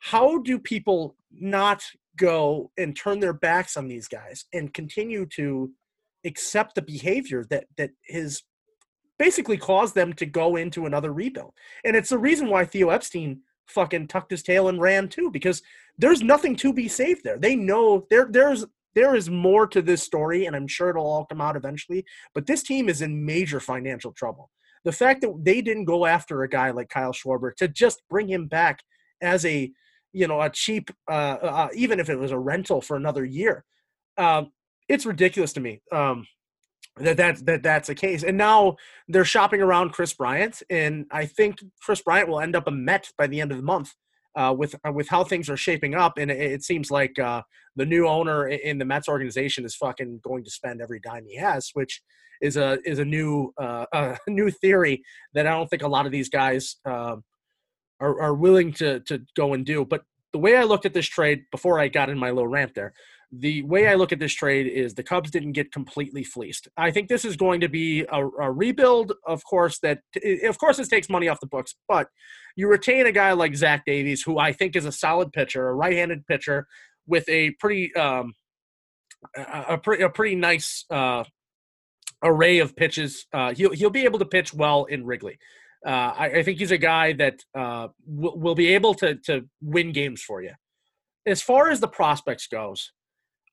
how do people not go and turn their backs on these guys and continue to accept the behavior that that has basically caused them to go into another rebuild? And it's the reason why theo epstein fucking tucked his tail and ran too because there's nothing to be saved there. They know there there's there is more to this story and i'm sure it'll all come out eventually but this team is in major financial trouble. The fact that they didn't go after a guy like kyle schwarber to just bring him back as a you know a cheap uh, uh, even if it was a rental for another year um, it's ridiculous to me um, that that that that's the case and now they're shopping around Kris Bryant and I think Kris Bryant will end up a Met by the end of the month uh, with uh, with how things are shaping up and it, it seems like uh, the new owner in the Mets organization is fucking going to spend every dime he has which is a is a new uh, a new theory that I don't think a lot of these guys um, are, are willing to to go and do. But the way I looked at this trade before I got in my little rant there, the way I look at this trade is the Cubs didn't get completely fleeced. I think this is going to be a, a, rebuild, of course. That of course this takes money off the books, but you retain a guy like Zach Davies, who I think is a solid pitcher, a right-handed pitcher with a pretty um, a, a, pretty a pretty nice uh, array of pitches. Uh, he'll he'll be able to pitch well in Wrigley. Uh, I, I, think he's a guy that uh, will, will be able to to win games for you. As far as the prospects goes,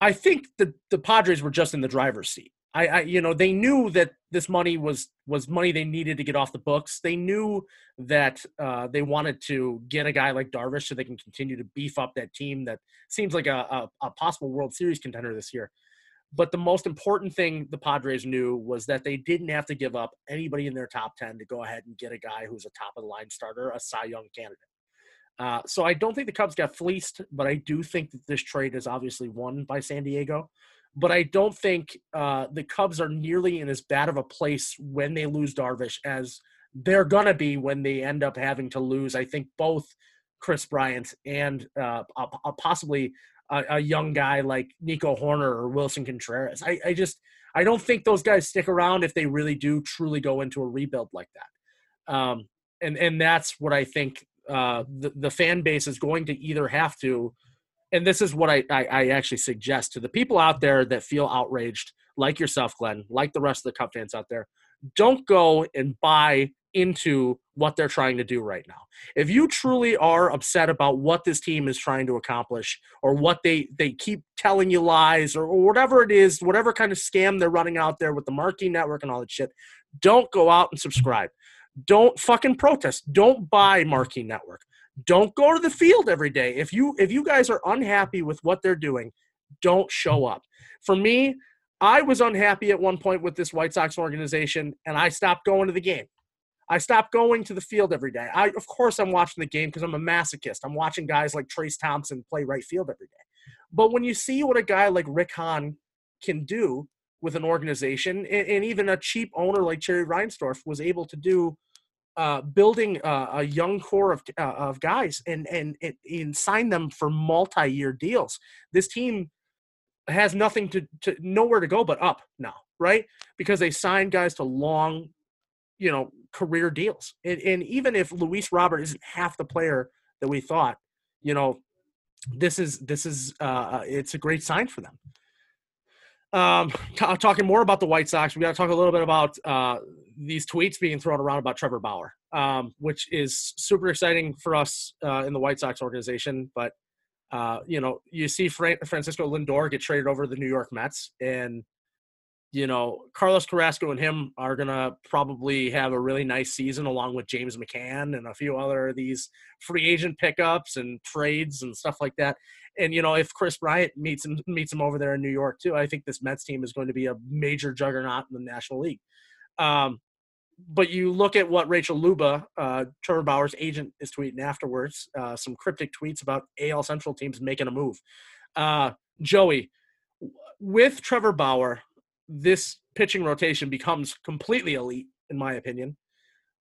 I think the the Padres were just in the driver's seat. I, I, you know, they knew that this money was was money they needed to get off the books. They knew that uh, they wanted to get a guy like Darvish so they can continue to beef up that team that seems like a, a, a possible World Series contender this year. But the most important thing the Padres knew was that they didn't have to give up anybody in their top 10 to go ahead and get a guy who's a top of the line starter, a Cy Young candidate. Uh, so I don't think the Cubs got fleeced, but I do think that this trade is obviously won by San Diego. But I don't think uh, the Cubs are nearly in as bad of a place when they lose Darvish as they're gonna be when they end up having to lose. I think both Kris Bryant and uh, possibly a, young guy like Nico Hoerner or Willson Contreras. I, I just I don't think those guys stick around if they really do truly go into a rebuild like that. Um, and and that's what I think uh, the the fan base is going to either have to, and this is what I, I I actually suggest to the people out there that feel outraged, like yourself, Glenn, like the rest of the Cub fans out there, don't go and buy into what they're trying to do right now. If you truly are upset about what this team is trying to accomplish or what they they keep telling you lies or, or whatever it is, whatever kind of scam they're running out there with the marquee network and all that shit, don't go out and subscribe. Don't fucking protest. Don't buy marquee network. Don't go to the field every day. If you if you guys are unhappy with what they're doing, don't show up. For me, I was unhappy at one point with this White Sox organization and I stopped going to the game. I stopped going to the field every day. I, of course, I'm watching the game because I'm a masochist. I'm watching guys like Trayce Thompson play right field every day. But when you see what a guy like Rick Hahn can do with an organization, and, and even a cheap owner like Jerry Reinsdorf was able to do, uh, building uh, a young core of uh, of guys and, and and sign them for multi-year deals. This team has nothing to, to nowhere to go but up now, right? Because they signed guys to long, you know, career deals. And, and even if Luis Robert isn't half the player that we thought, you know, this is this is uh, uh it's a great sign for them. Um, t- talking more about the White Sox, we got to talk a little bit about uh, these tweets being thrown around about Trevor Bauer, um, which is super exciting for us uh, in the White Sox organization. But uh, you know, you see Fra- Francisco Lindor get traded over to the New York Mets, and you know, Carlos Carrasco and him are going to probably have a really nice season along with James McCann and a few other of these free agent pickups and trades and stuff like that. And, you know, if Kris Bryant meets him, meets him over there in New York too, I think this Mets team is going to be a major juggernaut in the National League. Um, but you look at what Rachel Luba, uh, Trevor Bauer's agent, is tweeting afterwards, uh, some cryptic tweets about AL Central teams making a move. Uh, Joey, with Trevor Bauer, this pitching rotation becomes completely elite, in my opinion.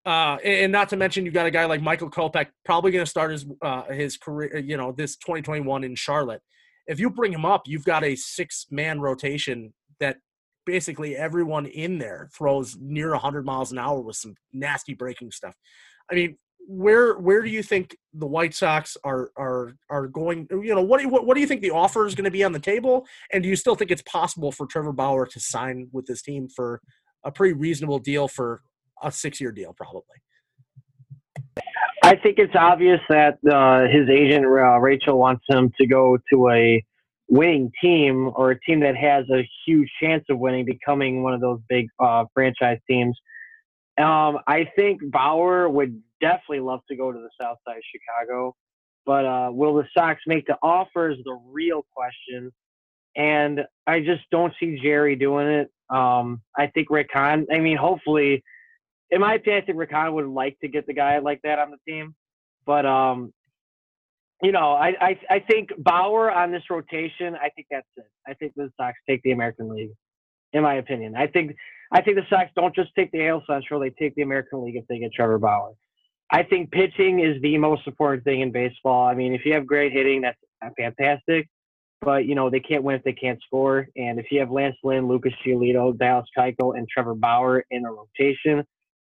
Uh, and not to mention, you've got a guy like Michael Kopech probably going to start his uh, his career, you know, this 2021 in Charlotte. If you bring him up, you've got a six man rotation that basically everyone in there throws near 100 miles an hour with some nasty breaking stuff. I mean, where where do you think the White Sox are are are going? You know, what what, what do you think the offer is going to be on the table? And do you still think it's possible for Trevor Bauer to sign with this team for a pretty reasonable deal for a six year deal, probably? I think it's obvious that uh, his agent uh, Rachel wants him to go to a winning team or a team that has a huge chance of winning, becoming one of those big uh, franchise teams. Um, I think Bauer would definitely love to go to the South Side of Chicago, but uh, will the Sox make the offer is the real question. And I just don't see Jerry doing it. Um, I think Rick Hahn, I mean, hopefully, in my opinion, I think Rick Hahn would like to get the guy like that on the team. But, um, you know, I, I, I think Bauer on this rotation, I think that's it. I think the Sox take the American League, in my opinion. I think I think the Sox don't just take the AL Central; they take the American League if they get Trevor Bauer. I think pitching is the most important thing in baseball. I mean, if you have great hitting, that's fantastic. But you know they can't win if they can't score. And if you have Lance Lynn, Lucas Giolito, Dallas Keuchel, and Trevor Bauer in a rotation,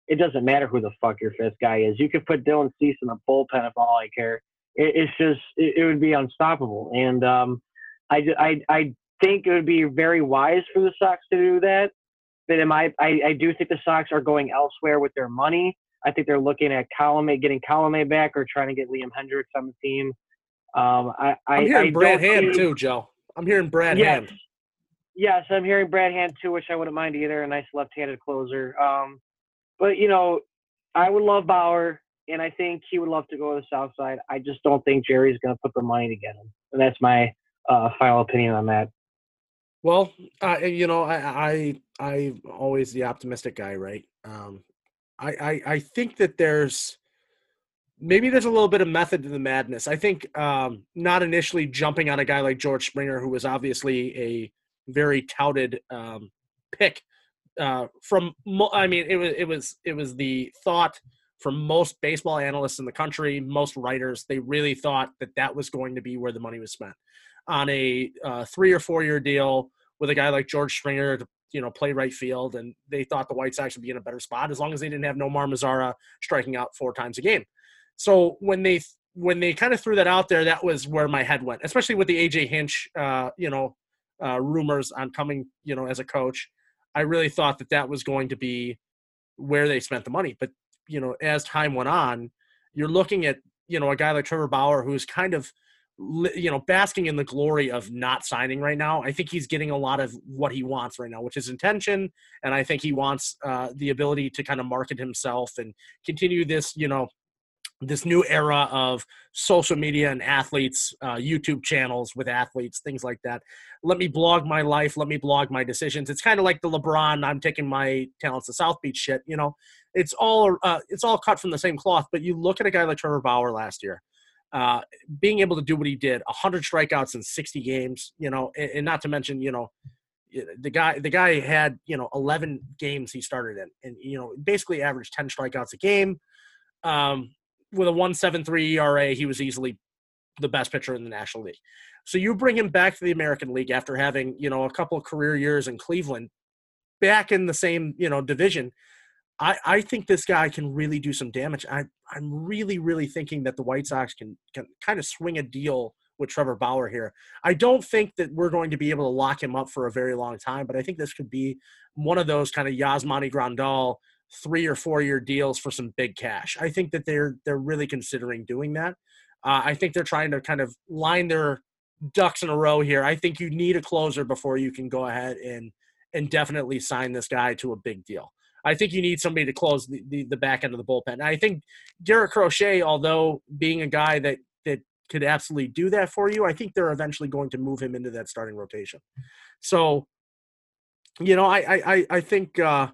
it doesn't matter who the fuck your fifth guy is. You could put Dylan Cease in the bullpen if all I care. It, it's just it, it, would be unstoppable. And um, I, I I think it would be very wise for the Sox to do that. But in my I, I do think the Sox are going elsewhere with their money. I think they're looking at Colome, getting Colome back, or trying to get Liam Hendriks on the team. Um, I, I, am hearing I Brad Hand see, too, Joe. I'm hearing Brad yes, Hand. yes, I'm hearing Brad Hand too, which I wouldn't mind either. A nice left-handed closer. Um, but you know, I would love Bauer, and I think he would love to go to the South Side. I just don't think Jerry's going to put the money to get him, and that's my uh, final opinion on that. Well, uh, you know, I, I I always the optimistic guy, right? Um, I, I I think that there's maybe there's a little bit of method to the madness. I think um, not initially jumping on a guy like George Springer, who was obviously a very touted um, pick uh, from. I mean, it was it was it was the thought from most baseball analysts in the country, most writers. They really thought that that was going to be where the money was spent on a uh, three or four year deal with a guy like George Springer to you know play right field, and they thought the White Sox would be in a better spot as long as they didn't have Nomar Mazara striking out four times a game. So when they when they kind of threw that out there, that was where my head went, especially with the AJ Hinch, uh, you know, uh, rumors on coming, you know, as a coach. I really thought that that was going to be where they spent the money. But you know, as time went on, you're looking at you know a guy like Trevor Bauer who's kind of you know basking in the glory of not signing right now. I think he's getting a lot of what he wants right now, which is intention, and I think he wants uh, the ability to kind of market himself and continue this you know this new era of social media and athletes, uh, YouTube channels with athletes, things like that. Let me blog my life. Let me blog my decisions. It's kind of like the LeBron. I'm taking my talents to South Beach shit. You know, it's all uh, it's all cut from the same cloth. But you look at a guy like Trevor Bauer last year, uh, being able to do what he did, 100 strikeouts in 60 games. You know, and, and not to mention, you know, the guy the guy had you know 11 games he started in, and you know basically averaged 10 strikeouts a game. Um, with a 173 ERA, he was easily the best pitcher in the National League. So you bring him back to the American League after having, you know, a couple of career years in Cleveland, back in the same, you know, division. I, I think this guy can really do some damage. I, I'm really, really thinking that the White Sox can, can kind of swing a deal with Trevor Bauer here. I don't think that we're going to be able to lock him up for a very long time, but I think this could be one of those kind of Yasmani Grandal three or four year deals for some big cash. I think that they're they're really considering doing that. Uh, I think they're trying to kind of line their ducks in a row here. I think you need a closer before you can go ahead and and definitely sign this guy to a big deal. I think you need somebody to close the, the, the back end of the bullpen. And I think Garrett Crochet, although being a guy that that could absolutely do that for you, I think they're eventually going to move him into that starting rotation. So, you know, I I I think uh,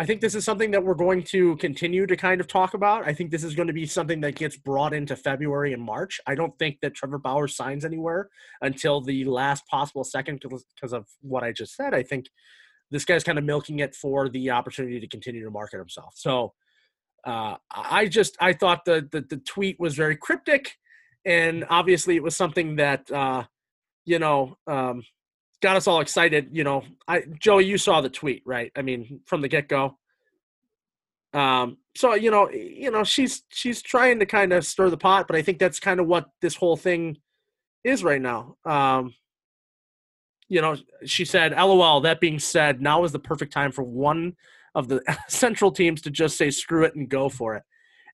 I think this is something that we're going to continue to kind of talk about. I think this is going to be something that gets brought into February and March. I don't think that Trevor Bauer signs anywhere until the last possible second because of what I just said. I think this guy's kind of milking it for the opportunity to continue to market himself. So uh, I just I thought the, the, the tweet was very cryptic, and obviously it was something that uh, you know um, got us all excited. You know, I Joey, you saw the tweet, right? I mean, from the get go. Um, so you know, you know, she's she's trying to kind of stir the pot, but I think that's kind of what this whole thing is right now. Um, you know, she said, "LOL." That being said, now is the perfect time for one of the central teams to just say "screw it" and go for it.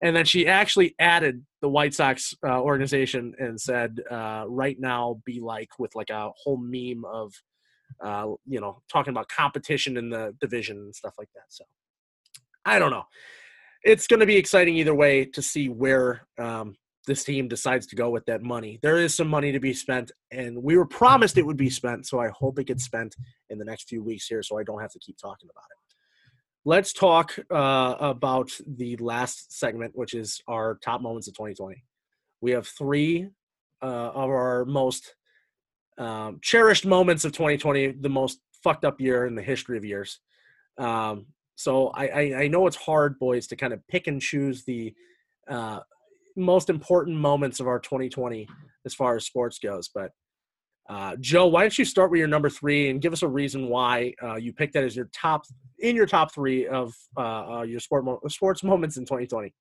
And then she actually added the White Sox uh, organization and said, uh, "Right now, be like with like a whole meme of, uh, you know, talking about competition in the division and stuff like that." So, I don't know. It's going to be exciting either way to see where um, this team decides to go with that money. There is some money to be spent, and we were promised it would be spent. So I hope it gets spent in the next few weeks here, so I don't have to keep talking about it let's talk uh, about the last segment, which is our top moments of 2020. We have three uh, of our most um, cherished moments of 2020, the most fucked up year in the history of years. Um, so I, I, I, know it's hard, boys, to kind of pick and choose the uh, most important moments of our 2020 as far as sports goes. But uh, Joe, why don't you start with your number three and give us a reason why uh, you picked that as your top in your top three of uh, uh your sport mo- sports moments in 2020?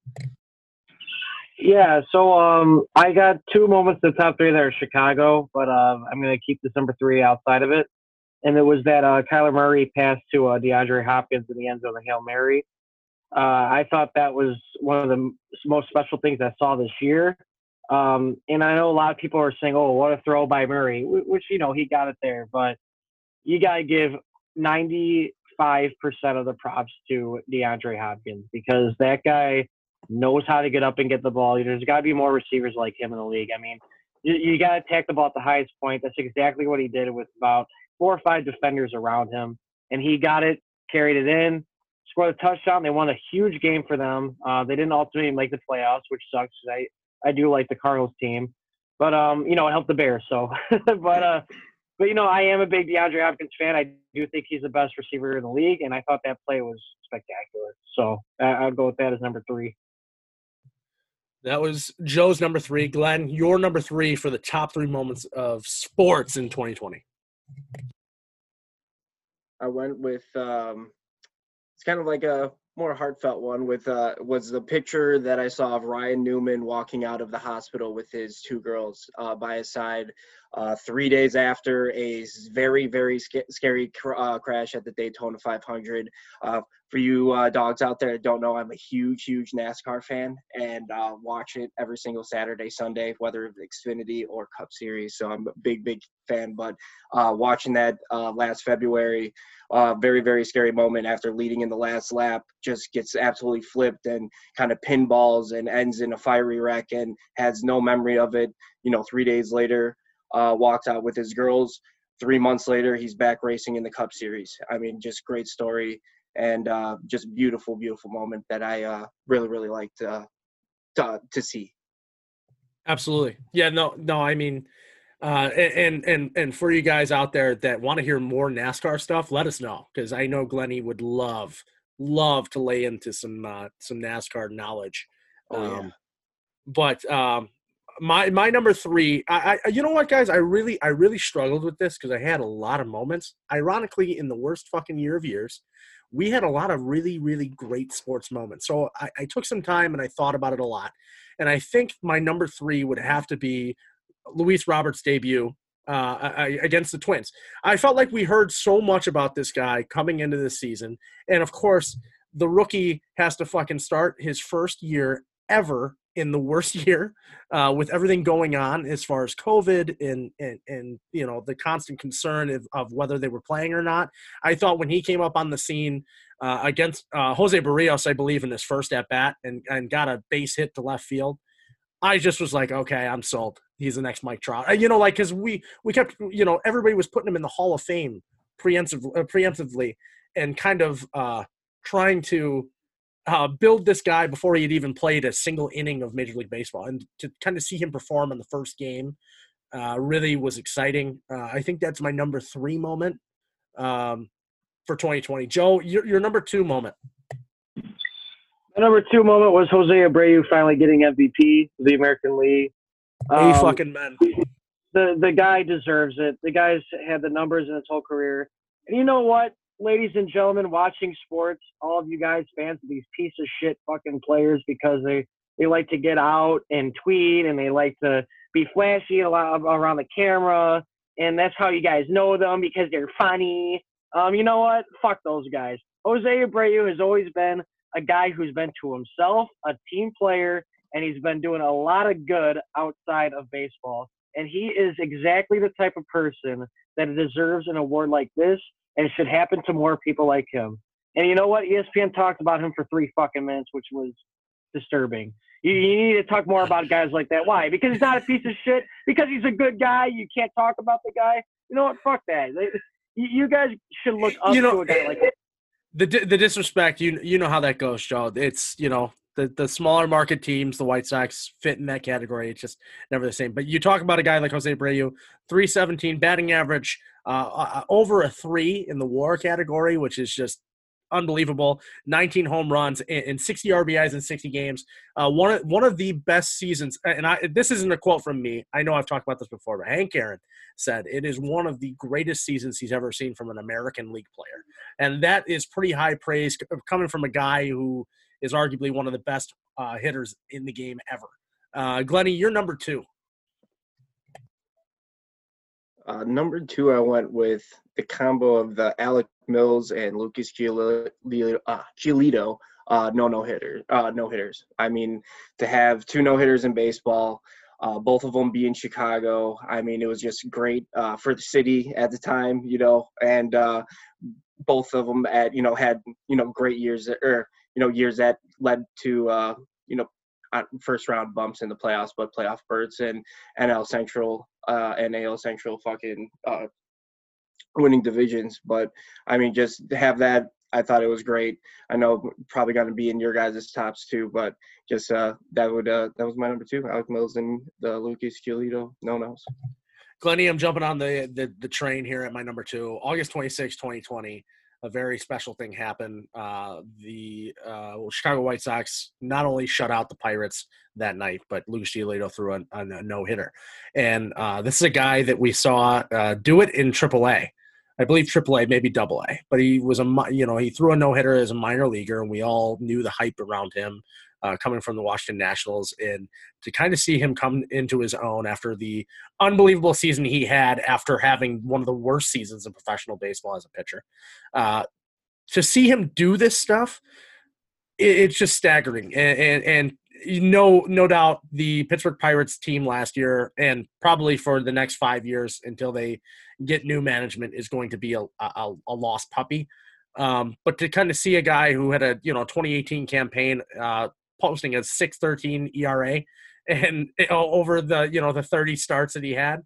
Yeah, so um, I got two moments in the top three that are Chicago, but uh, I'm going to keep this number three outside of it. And it was that uh, Kyler Murray pass to DeAndre Hopkins in the end zone, the Hail Mary. I thought that was one of the most special things I saw this year. Um, and I know a lot of people are saying, "Oh, what a throw by Murray," which you know he got it there. But you gotta give 95% of the props to DeAndre Hopkins because that guy knows how to get up and get the ball. There's got to be more receivers like him in the league. I mean, you, you got to attack the ball at the highest point. That's exactly what he did with about four or five defenders around him, and he got it, carried it in, scored a touchdown. They won a huge game for them. Uh, they didn't ultimately make the playoffs, which sucks. I I do like the Cardinals team, but um, you know, it helped the Bears. So, but uh, but you know, I am a big DeAndre Hopkins fan. I do think he's the best receiver in the league, and I thought that play was spectacular. So I, I'd go with that as number three. That was Joe's number three. Glenn, your number three for the top three moments of sports in 2020. I went with um, it's kind of like a more heartfelt one with uh, was the picture that I saw of Ryan Newman walking out of the hospital with his two girls uh, by his side uh, three days after a very very sc- scary cr- uh, crash at the Daytona 500. Uh, for you uh, dogs out there that don't know, I'm a huge huge NASCAR fan and watch it every single Saturday Sunday, whether it's Xfinity or Cup Series. So I'm a big big fan. But watching that last February uh, very very scary moment after leading in the last lap just gets absolutely flipped and kind of pinballs and ends in a fiery wreck and has no memory of it you know three days later uh, walked out with his girls three months later he's back racing in the cup series i mean just great story and uh, just beautiful beautiful moment that i uh, really really liked uh, to, to see absolutely yeah no no i mean uh, and and and for you guys out there that want to hear more NASCAR stuff, let us know because I know Glenny would love love to lay into some uh, some NASCAR knowledge. Oh, yeah. Um, but um, my my number three, I, I you know what guys, I really I really struggled with this because I had a lot of moments. Ironically, in the worst fucking year of years, we had a lot of really really great sports moments. So I, I took some time and I thought about it a lot, and I think my number three would have to be Luis Roberts' debut uh, against the Twins. I felt like we heard so much about this guy coming into this season, and of course, the rookie has to fucking start his first year ever in the worst year uh, with everything going on as far as COVID and, and, and you know, the constant concern of, of, whether they were playing or not. I thought when he came up on the scene uh, against uh, Jose Berrios, I believe, in his first at bat and, and got a base hit to left field, I just was like, okay, I'm sold. He's the next Mike Trout. Uh, you know, like because we we kept, you know, everybody was putting him in the Hall of Fame preemptive, uh, preemptively, and kind of uh, trying to uh, build this guy before he had even played a single inning of Major League Baseball, and to kind of see him perform in the first game uh, really was exciting. Uh, I think that's my number three moment um, for 2020. Joe, your, your number two moment. My number two moment was Jose Abreu finally getting MVP of the American League. Um, a fucking man. The the guy deserves it. The guy's had the numbers in his whole career. And you know what, ladies and gentlemen, watching sports, all of you guys fans of these piece of shit fucking players because they they like to get out and tweet and they like to be flashy around the camera and that's how you guys know them because they're funny. Um, you know what? Fuck those guys. Jose Abreu has always been a guy who's been to himself, a team player, and he's been doing a lot of good outside of baseball. And he is exactly the type of person that deserves an award like this and it should happen to more people like him. And you know what? ESPN talked about him for three fucking minutes, which was disturbing. You, you need to talk more about guys like that. Why? Because he's not a piece of shit. Because he's a good guy. You can't talk about the guy. You know what? Fuck that. You guys should look up you know, to a guy like that the the disrespect you you know how that goes, Joe. It's you know the the smaller market teams, the White Sox fit in that category. It's just never the same. But you talk about a guy like Jose Abreu, three seventeen batting average, uh, uh, over a three in the WAR category, which is just unbelievable. 19 home runs and 60 RBIs in 60 games. Uh, one of one of the best seasons. And I this isn't a quote from me. I know I've talked about this before, but Hank Aaron said it is one of the greatest seasons he's ever seen from an American League player, and that is pretty high praise coming from a guy who is arguably one of the best uh, hitters in the game ever. Uh, Glenny, you're number two. Uh, number two, I went with the combo of the Alec Mills and Lucas Giolito, uh, uh, no no hitter, uh, no hitters. I mean, to have two no hitters in baseball, uh, both of them being Chicago. I mean, it was just great uh, for the city at the time, you know, and uh, both of them at you know had you know great years or you know years that led to uh, you know first round bumps in the playoffs, but playoff berths and NL Central uh, and AL Central fucking uh, winning divisions. But I mean, just to have that, I thought it was great. I know probably going to be in your guys' tops too, but just uh, that would uh, that was my number two. Alec Mills and the Lucas Giolito. No nos. Glenny, I'm jumping on the, the the train here at my number two. August 26, 2020 a very special thing happened. Uh, the uh, well, Chicago White Sox not only shut out the Pirates that night, but Lucas Giolito threw a, a no hitter. And uh, this is a guy that we saw uh, do it in AAA. I believe AAA, maybe Double A, but he was a you know he threw a no hitter as a minor leaguer, and we all knew the hype around him uh, coming from the Washington Nationals, and to kind of see him come into his own after the unbelievable season he had after having one of the worst seasons in professional baseball as a pitcher. Uh, to see him do this stuff, it, it's just staggering, and, and, and no no doubt the Pittsburgh Pirates team last year and probably for the next five years until they get new management is going to be a, a, a lost puppy. Um, but to kind of see a guy who had a you know 2018 campaign uh, posting a 613 ERA and over the you know the 30 starts that he had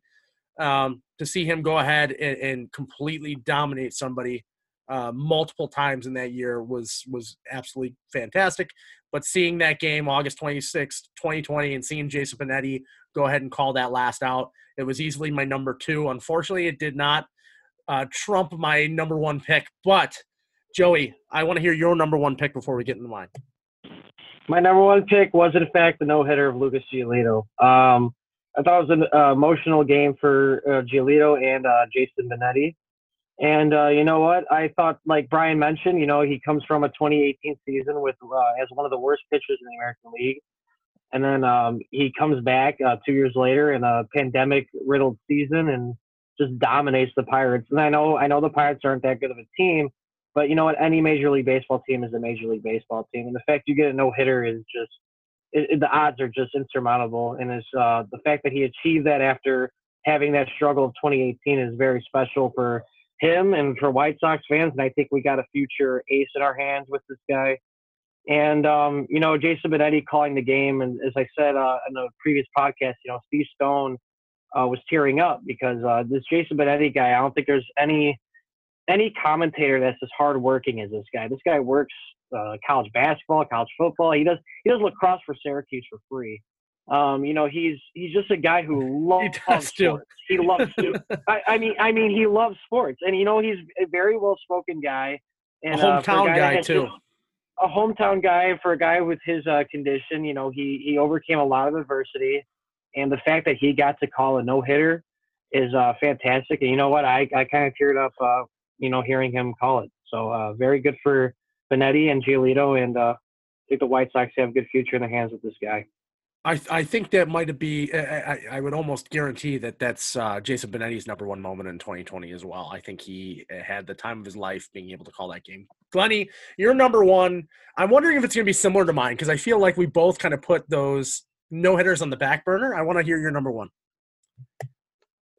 um, to see him go ahead and, and completely dominate somebody uh, multiple times in that year was was absolutely fantastic. But seeing that game August 26th, 2020, and seeing Jason Benetti go ahead and call that last out, it was easily my number two. Unfortunately, it did not uh, trump my number one pick. But Joey, I want to hear your number one pick before we get into mine. My number one pick was, in fact, the no hitter of Lucas Giolito. Um, I thought it was an uh, emotional game for uh, Giolito and uh, Jason Benetti. And uh, you know what? I thought, like Brian mentioned, you know, he comes from a 2018 season with uh, as one of the worst pitchers in the American League, and then um, he comes back uh, two years later in a pandemic-riddled season and just dominates the Pirates. And I know, I know the Pirates aren't that good of a team, but you know what? Any Major League Baseball team is a Major League Baseball team, and the fact you get a no hitter is just it, it, the odds are just insurmountable. And it's uh, the fact that he achieved that after having that struggle of 2018 is very special for him and for White Sox fans. And I think we got a future ace in our hands with this guy. And um, you know, Jason Benetti calling the game, and as I said uh, in the previous podcast, you know, Steve Stone uh, was tearing up because uh, this Jason Benetti guy. I don't think there's any any commentator that's as hardworking as this guy. This guy works uh, college basketball, college football. He does he does lacrosse for Syracuse for free. Um, you know, he's he's just a guy who loves he sports. He loves to. I, I, mean, I mean, he loves sports, and you know, he's a very well spoken guy. And, a hometown uh, a guy, guy too. a hometown guy for a guy with his uh, condition. You know, he he overcame a lot of adversity, and the fact that he got to call a no hitter is uh, fantastic. And you know what? I I kind of teared up uh, you know, hearing him call it. So uh, very good for Benetti and Giolito, and uh, I think the White Sox have a good future in the hands of this guy. I, I think that might be. I, I would almost guarantee that that's uh, Jason Benetti's number one moment in 2020 as well. I think he uh, had the time of his life being able to call that game. Glenny, you're number one. I'm wondering if it's going to be similar to mine because I feel like we both kind of put those no hitters on the back burner. I want to hear your number one.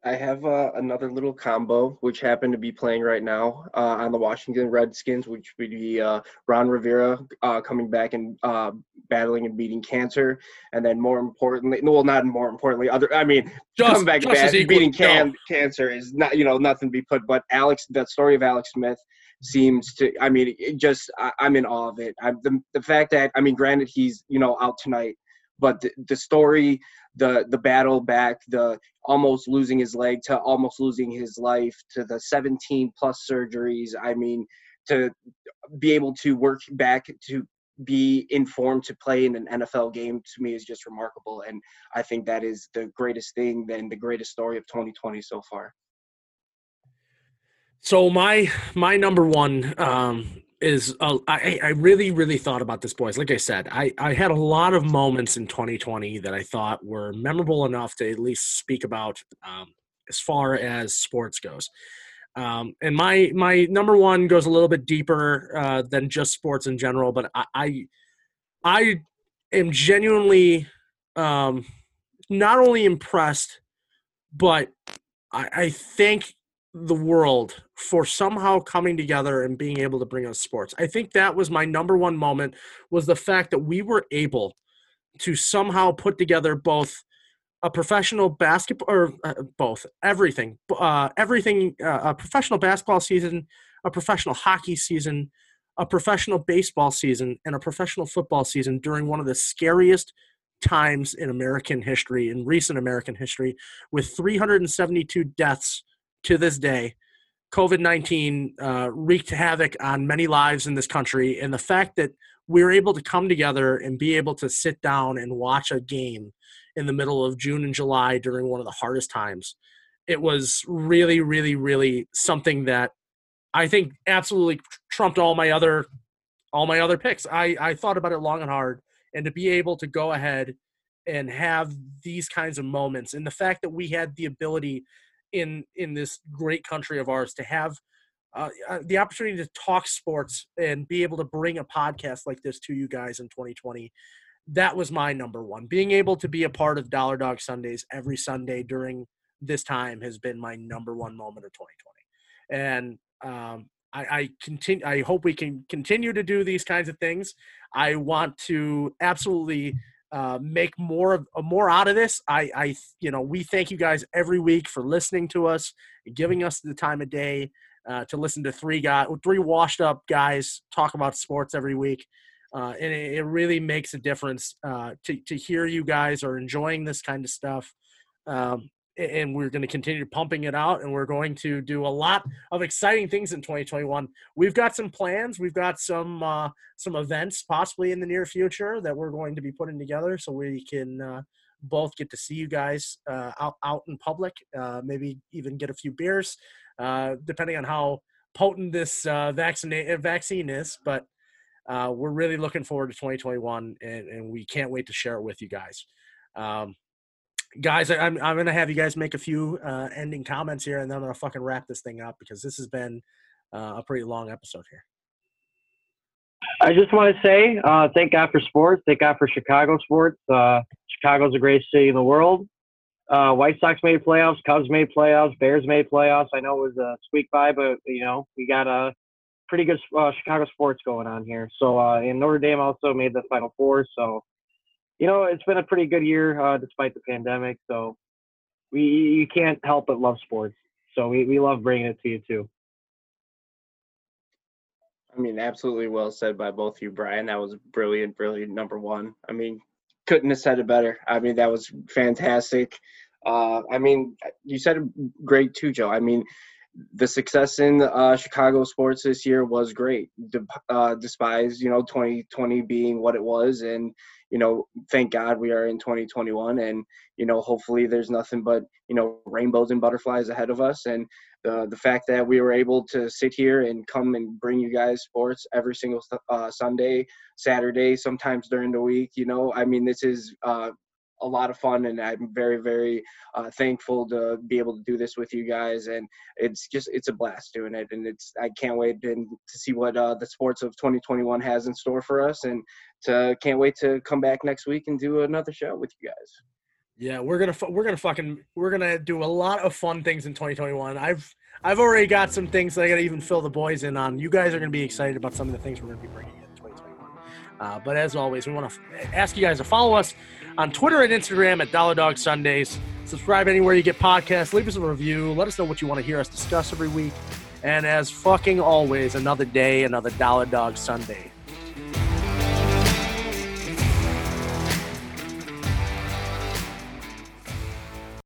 I have uh, another little combo, which happened to be playing right now uh, on the Washington Redskins, which would be uh, Ron Rivera uh, coming back and uh, battling and beating cancer, and then more importantly, well, not more importantly, other. I mean, just, coming back and beating can, cancer is not, you know, nothing to be put. But Alex, that story of Alex Smith seems to. I mean, it just I, am in awe of it. I, the the fact that I mean, granted, he's you know out tonight but the, the story the the battle back the almost losing his leg to almost losing his life to the 17 plus surgeries i mean to be able to work back to be informed to play in an NFL game to me is just remarkable and I think that is the greatest thing and the greatest story of 2020 so far. So my my number one um, is uh, I, I really really thought about this boys. Like i said I, I had a lot of moments in 2020 that i thought were memorable enough to at least speak about um, as far as sports goes. Um, and my my number one goes a little bit deeper uh, than just sports in general but i i, I am genuinely um, not only impressed, but I, I thank the world for somehow coming together and being able to bring us sports. I think that was my number one moment was the fact that we were able to somehow put together both a professional basketball or uh, both everything uh, everything uh, a professional basketball season a professional hockey season a professional baseball season and a professional football season during one of the scariest times in American history in recent American history with 372 deaths to this day COVID-19 uh, wreaked havoc on many lives in this country and the fact that we were able to come together and be able to sit down and watch a game in the middle of June and July during one of the hardest times. It was really, really, really something that I think absolutely trumped all my other all my other picks. I, I thought about it long and hard, and to be able to go ahead and have these kinds of moments, and the fact that we had the ability in in this great country of ours to have uh, uh, the opportunity to talk sports and be able to bring a podcast like this to you guys in 2020 that was my number one. Being able to be a part of dollar dog sundays every sunday during this time has been my number one moment of 2020 and um, I, I continue i hope we can continue to do these kinds of things. I want to absolutely uh, make more of uh, more out of this. I, I, you know, we thank you guys every week for listening to us, and giving us the time of day uh, to listen to three guys, three washed up guys talk about sports every week. Uh, and it, it, really makes a difference uh, to, to hear you guys are enjoying this kind of stuff. Um, and we're going to continue pumping it out and we're going to do a lot of exciting things in 2021 we've got some plans we've got some uh, some events possibly in the near future that we're going to be putting together so we can uh, both get to see you guys uh, out, out in public uh, maybe even get a few beers uh, depending on how potent this uh, vaccine vaccine is. But uh, we're really looking forward to 2021, and, and, we can't wait to share it with you guys. Um, guys, I, am I'm, I'm gonna have you guys make a few uh, ending comments here, and then I'm gonna fucking wrap this thing up because this has been uh, a pretty long episode here. I just want to say uh, thank God for sports. Thank God for Chicago sports. Uh, Chicago's the greatest city in the world. Uh, White Sox made playoffs, Cubs made playoffs, Bears made playoffs. I know it was a squeak by, but you know we got a pretty good uh, Chicago sports going on here. So uh, and Notre Dame also made the Final Four. So you know it's been a pretty good year uh, despite the pandemic. So we you can't help but love sports. So we, we love bringing it to you too. I mean, absolutely well said by both of you, Brian. That was brilliant, brilliant number one. I mean, couldn't have said it better. I mean, that was fantastic. Uh, I mean, you said great too, Joe. I mean, the success in uh, Chicago sports this year was great. De- uh, despise, you know, 2020 being what it was, and you know, thank God we are in 2021, and you know, hopefully there's nothing but you know rainbows and butterflies ahead of us, and the the fact that we were able to sit here and come and bring you guys sports every single uh, Sunday, Saturday, sometimes during the week. You know, I mean, this is uh, a lot of fun, and I'm very very uh, thankful to be able to do this with you guys. And it's just it's a blast doing it, and it's I can't wait to, see what uh, the sports of 2021 has in store for us, and to can't wait to come back next week and do another show with you guys. Yeah, we're gonna we're gonna fucking we're gonna do a lot of fun things in 2021. I've I've already got some things that I gotta even fill the boys in on. You guys are gonna be excited about some of the things we're gonna be bringing in 2021. Uh, but as always, we want to ask you guys to follow us on Twitter and Instagram at Dollar Dog Sundays. Subscribe anywhere you get podcasts. Leave us a review. Let us know what you want to hear us discuss every week. And as fucking always, another day, another Dollar Dog Sunday.